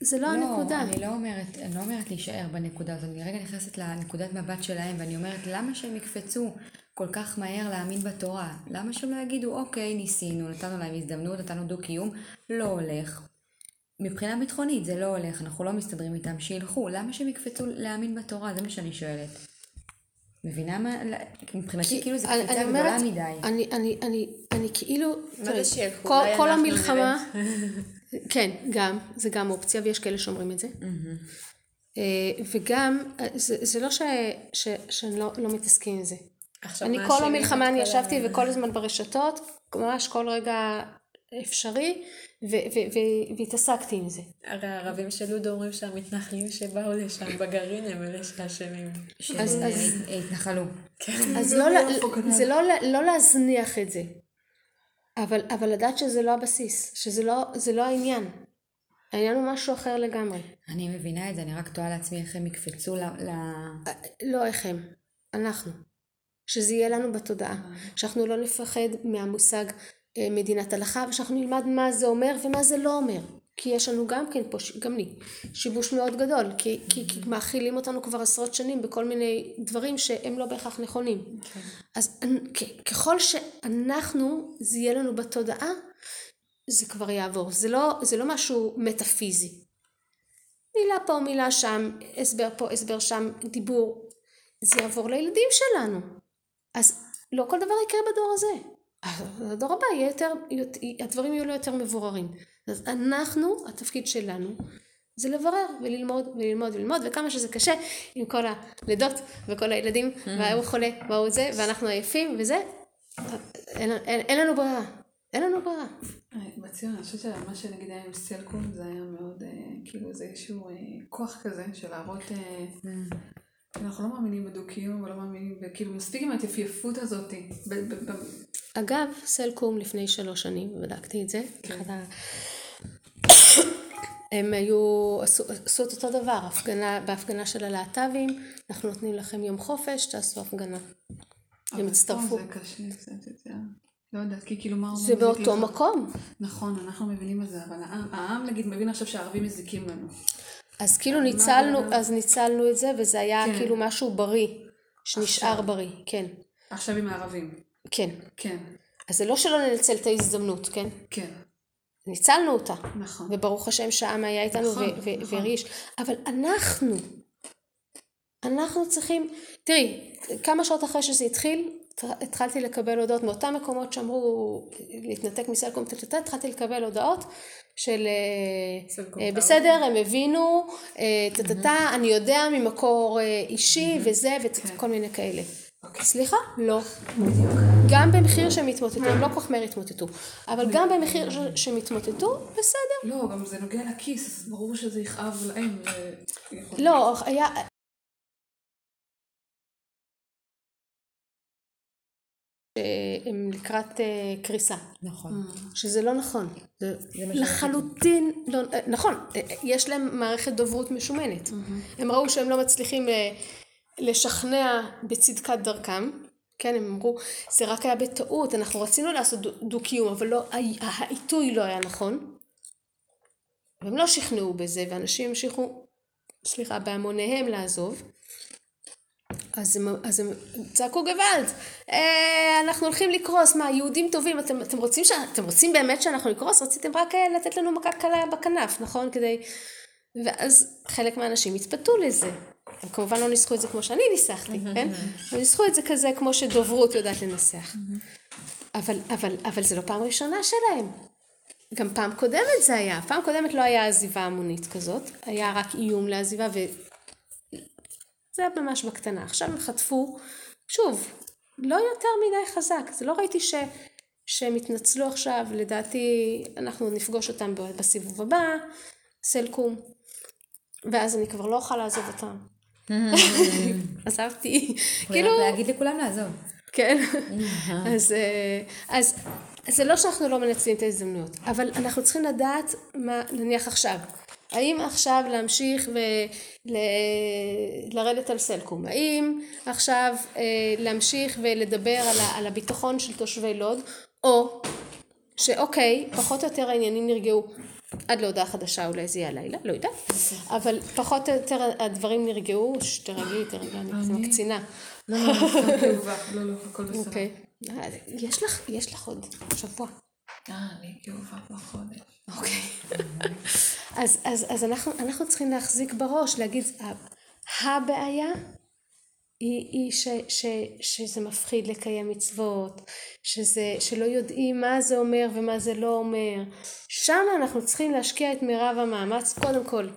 זה לא, הנקודה. אני לא אומרת, אני לא אומרת להישאר בנקודה הזאת, אני רגע נכנסת לנקודת מבט שלהם ואני אומרת למה שהם יקפצו כל כך מהר להאמין בתורה? למה שהם לא יגידו אוקיי ניסינו, נתנו להם הזדמנות, נתנו דו קיום, לא הולך. מבחינה ביטחונית זה לא הולך, אנחנו לא מסתדרים איתם, שילכו, למה שהם יקפצו להאמין בתורה? זה מה שאני שואלת. מבינה מה? לא, מבחינתי כאילו זו אני- קפיצה אני גדולה אומרת, מדי. אני, אני, אני, אני כאילו, תראי, זה? כל, כל המלחמה, כן, גם, זה גם אופציה, ויש כאלה שאומרים את זה. אה, וגם, אה, זה, זה לא ש, ש, שאני לא, לא מתעסקים עם זה. אני כל המלחמה אני ישבתי וכל הזמן ברשתות, ממש כל רגע אפשרי, והתעסקתי עם זה. הרי הערבים של לוד אומרים שהמתנחלים שבאו לשם בגרעין הם אלה שאשמים. אז- אז- שהתנחלו. אז לא, זה לא, לה- לא להזניח את זה, אבל, לדעת שזה לא הבסיס, שזה לא, לא העניין. העניין הוא משהו אחר לגמרי. אני מבינה את זה, אני רק תוהה לעצמי איך הם יקפצו ל... ל- לא איך הם, אנחנו. שזה יהיה לנו בתודעה. שאנחנו לא נפחד מהמושג אה, מדינת הלכה, ושאנחנו נלמד מה זה אומר ומה זה לא אומר. כי יש לנו גם כן פה, גם לי, שיבוש מאוד גדול, כי, כי, כי מאכילים אותנו כבר עשרות שנים בכל מיני דברים שהם לא בהכרח נכונים. אז אנ- כ- ככל שאנחנו, זה יהיה לנו בתודעה, זה כבר יעבור. זה לא, זה לא משהו מטאפיזי. מילה פה, מילה שם, הסבר פה, הסבר שם, דיבור. זה יעבור לילדים שלנו. אז לא כל דבר יקרה בדור הזה. הדור הבא יהיה יותר, הדברים יהיו לו יותר מבוררים. אז אנחנו, התפקיד שלנו, זה לברר וללמוד וללמוד וללמוד, וכמה שזה קשה עם כל הלידות וכל הילדים, וההוא חולה וההוא זה, ואנחנו עייפים וזה, אין, אין, אין לנו ברירה. אין לנו ברירה. אה, בציון, אני חושבת שמה שנגיד היה עם סלקום זה היה מאוד, אה, כאילו זה איזשהו אה, כוח כזה של להראות, אה, אנחנו לא מאמינים בדו-קיום ולא מאמינים, וכאילו מספיק עם ההתייפייפות הזאת. אגב, סלקום לפני שלוש שנים, בדקתי את זה, ה... הם היו, עשו, עשו את אותו דבר, הפגנה, בהפגנה של הלהט"בים, אנחנו נותנים לכם יום חופש, תעשו הפגנה. הם הצטרפו. זה קשה קצת יותר. לא יודעת, כי כאילו מה? זה באותו מקום. נכון, אנחנו מבינים את זה, אבל העם, העם נגיד מבין עכשיו שהערבים מזיקים לנו. אז כאילו ניצלנו? אז ניצלנו את זה, וזה היה כן. כאילו משהו בריא, שנשאר עכשיו. בריא, כן, עכשיו עם הערבים. כן. כן, אז זה לא שלא ננצל את ההזדמנות, כן? כן, ניצלנו אותה. נכון. וברוך השם שהעם היה איתנו נכון, נכון. והרגיש. אבל אנחנו, אנחנו צריכים, תראי, כמה שעות אחרי שזה התחיל, הת- התחלתי לקבל הודעות מאותם מקומות שאמרו להתנתק מסלקום, התחלתי לקבל הודעות של אה, אה. בסדר, הם הבינו, אה, אני יודע ממקור אישי וזה, וכל מיני כאלה. סליחה? לא. גם במחיר שהם התמוטטו, הם לא כל כך מהר התמוטטו, אבל גם במחיר שהם התמוטטו, בסדר. לא, גם זה נוגע לכיס, אז ברור שזה יכאב להם. יכול- לא, היה... שהם לקראת אה, קריסה. נכון. שזה לא נכון. לחלוטין לא, אה, נכון, אה, יש להם מערכת דוברות משומנת. הם ראו שהם לא מצליחים אה, לשכנע בצדקת דרכם. כן, הם אמרו, זה רק היה בטעות, אנחנו רצינו לעשות דו- דו-קיום, אבל לא, הע- העיתוי לא היה נכון. והם לא שכנעו בזה, ואנשים המשיכו, סליחה, בהמוניהם לעזוב. אז הם, אז הם צעקו גוואלד, אה, אנחנו הולכים לקרוס, מה, יהודים טובים, אתם, אתם, רוצים ש... אתם רוצים באמת שאנחנו נקרוס? רציתם רק אה, לתת לנו מכה קלה בכנף, נכון? כדי... ואז חלק מהאנשים התפתו לזה. הם כמובן לא ניסחו את זה כמו שאני ניסחתי, כן? הם ניסחו את זה כזה כמו שדוברות יודעת לנסח. אבל, אבל, אבל זה לא פעם ראשונה שלהם. גם פעם קודמת זה היה. פעם קודמת לא היה עזיבה המונית כזאת, היה רק איום לעזיבה, ו... זה היה ממש בקטנה. עכשיו הם חטפו, שוב, לא יותר מדי חזק. זה לא ראיתי ש... שהם התנצלו עכשיו, לדעתי אנחנו נפגוש אותם בסיבוב הבא, סלקום, ואז אני כבר לא אוכל לעזוב אותם. עזבתי, כאילו... להגיד לכולם לעזוב. כן, אז, אה, אז אז זה לא שאנחנו לא מנצלים את ההזדמנויות, אבל אנחנו צריכים לדעת מה נניח עכשיו. האם עכשיו להמשיך ולרדת על סלקום? האם עכשיו אה, להמשיך ולדבר על, ה, על הביטחון של תושבי לוד? או שאוקיי, פחות או יותר העניינים נרגעו עד להודעה חדשה, אולי זה יהיה הלילה, לא יודעת, אבל פחות או יותר הדברים נרגעו, שתרגעי, תרגעי, אני מקצינה. לא, לא, כאובה. לא, לא, הכל בסדר. אוקיי. אה, יש לך, יש לך עוד שבוע. אה, אני כאובה כבר חודש. אוקיי. אז, אנחנו, צריכים להחזיק בראש, להגיד, ה- הבעיה היא, היא ש, ש, שזה מפחיד לקיים מצוות, שזה, שלא יודעים מה זה אומר ומה זה לא אומר. שם אנחנו צריכים להשקיע את מירב המאמץ, קודם כל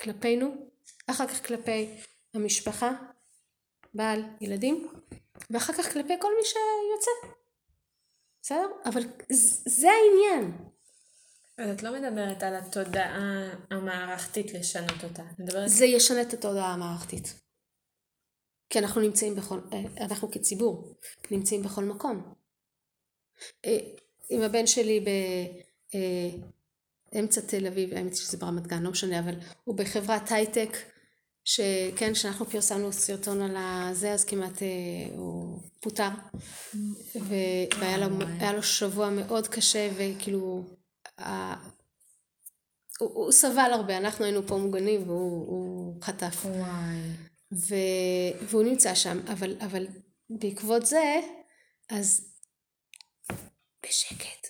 כלפינו, אחר כך כלפי המשפחה, בעל, ילדים, ואחר כך כלפי כל מי שיוצא. בסדר? אבל זה העניין. אז את לא מדברת על התודעה המערכתית לשנות אותה. מדברת... זה ישנה את התודעה המערכתית. כי אנחנו נמצאים בכל, אה, אנחנו כציבור נמצאים בכל מקום. אה, עם הבן שלי באמצע תל אביב, האמת שזה ברמת גן, לא משנה, אבל הוא בחברת הייטק, שכן, כשאנחנו פרסמנו סרטון על הזה, אז כמעט אה, הוא פוטר. והיה לו, לו שבוע מאוד קשה, וכאילו, הוא, הוא סבל הרבה, אנחנו היינו פה מוגנים והוא הוא חטף. וואי. ו... והוא נמצא שם, אבל, אבל בעקבות זה, אז בשקט,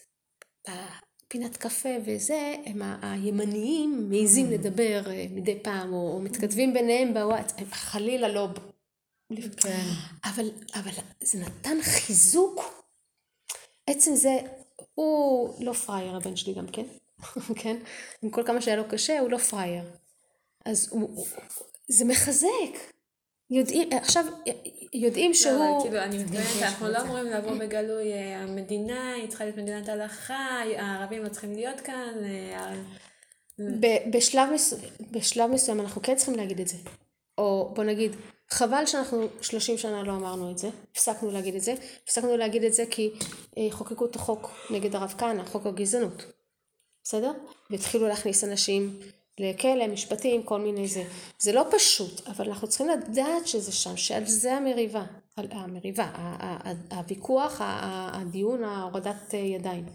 בפינת קפה וזה, הם ה- הימניים מעיזים לדבר אה, מדי פעם, או, או מתכתבים ביניהם בוואט, הם חלילה לא... כן. אבל, אבל זה נתן חיזוק. עצם זה, הוא לא פראייר הבן שלי גם כן, כן? עם כל כמה שהיה לו קשה, הוא לא פראייר. אז הוא- זה מחזק. יודעים, עכשיו, יודעים לא, שהוא... אבל כאילו, אני מתכוונת, אנחנו לא אמורים לבוא בגלוי, אה, המדינה היא צריכה להיות מדינת הלכה, הערבים לא צריכים להיות כאן, אה. בשלב מסוים אנחנו כן צריכים להגיד את זה. או בוא נגיד, חבל שאנחנו 30 שנה לא אמרנו את זה, הפסקנו להגיד את זה, הפסקנו להגיד את זה כי אה, חוקקו את החוק נגד הרב כהנא, חוק הגזענות, בסדר? והתחילו להכניס אנשים לכלא, משפטים, כל מיני זה. זה לא פשוט, אבל אנחנו צריכים לדעת שזה שם, שעל זה המריבה, המריבה, הוויכוח, הדיון, ההורדת אה, ידיים.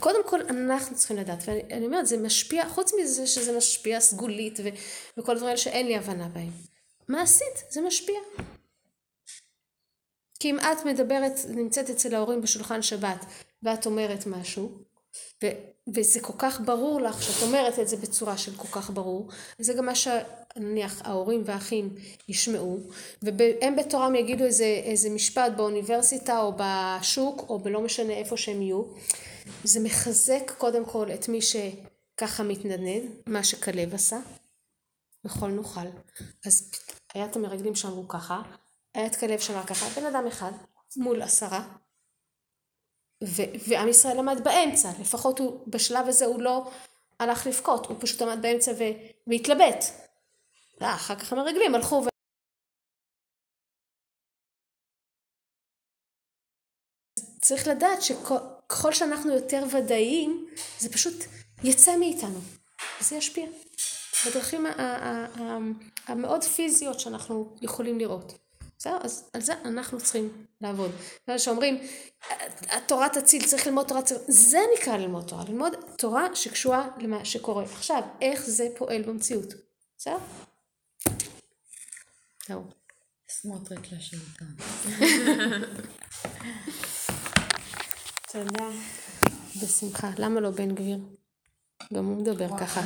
קודם כל אנחנו צריכים לדעת, ואני אומרת, זה משפיע, חוץ מזה שזה משפיע סגולית ו- וכל הדברים האלה שאין לי הבנה בהם. מעשית, זה משפיע. כי אם את מדברת, נמצאת אצל ההורים בשולחן שבת, ואת אומרת משהו, וזה כל כך ברור לך שאת אומרת את זה בצורה של כל כך ברור, זה גם מה שנניח ההורים והאחים ישמעו, והם בתורם יגידו איזה, איזה משפט באוניברסיטה או בשוק, או בלא משנה איפה שהם יהיו, זה מחזק קודם כל את מי שככה מתנדנד, מה שכלב עשה, וכל נוכל. אז היה את המרגלים שאמרו ככה, היה את כלב שאמר ככה, בן אדם אחד מול עשרה, ו- ועם ישראל עמד באמצע, לפחות הוא, בשלב הזה הוא לא הלך לבכות, הוא פשוט עמד באמצע ו- והתלבט. אה, אחר כך המרגלים הלכו ו... צריך לדעת שככל שאנחנו יותר ודאיים, זה פשוט יצא מאיתנו, וזה ישפיע. בדרכים המאוד פיזיות שאנחנו יכולים לראות. בסדר? אז על זה אנחנו צריכים לעבוד. זה שאומרים, התורה תציל, צריך ללמוד תורה, צריך... זה נקרא ללמוד תורה. ללמוד תורה שקשורה למה שקורה. עכשיו, איך זה פועל במציאות? בסדר? זהו. סמוטריץ' לשלטון. תודה. בשמחה. למה לא בן גביר? גם הוא מדבר ככה.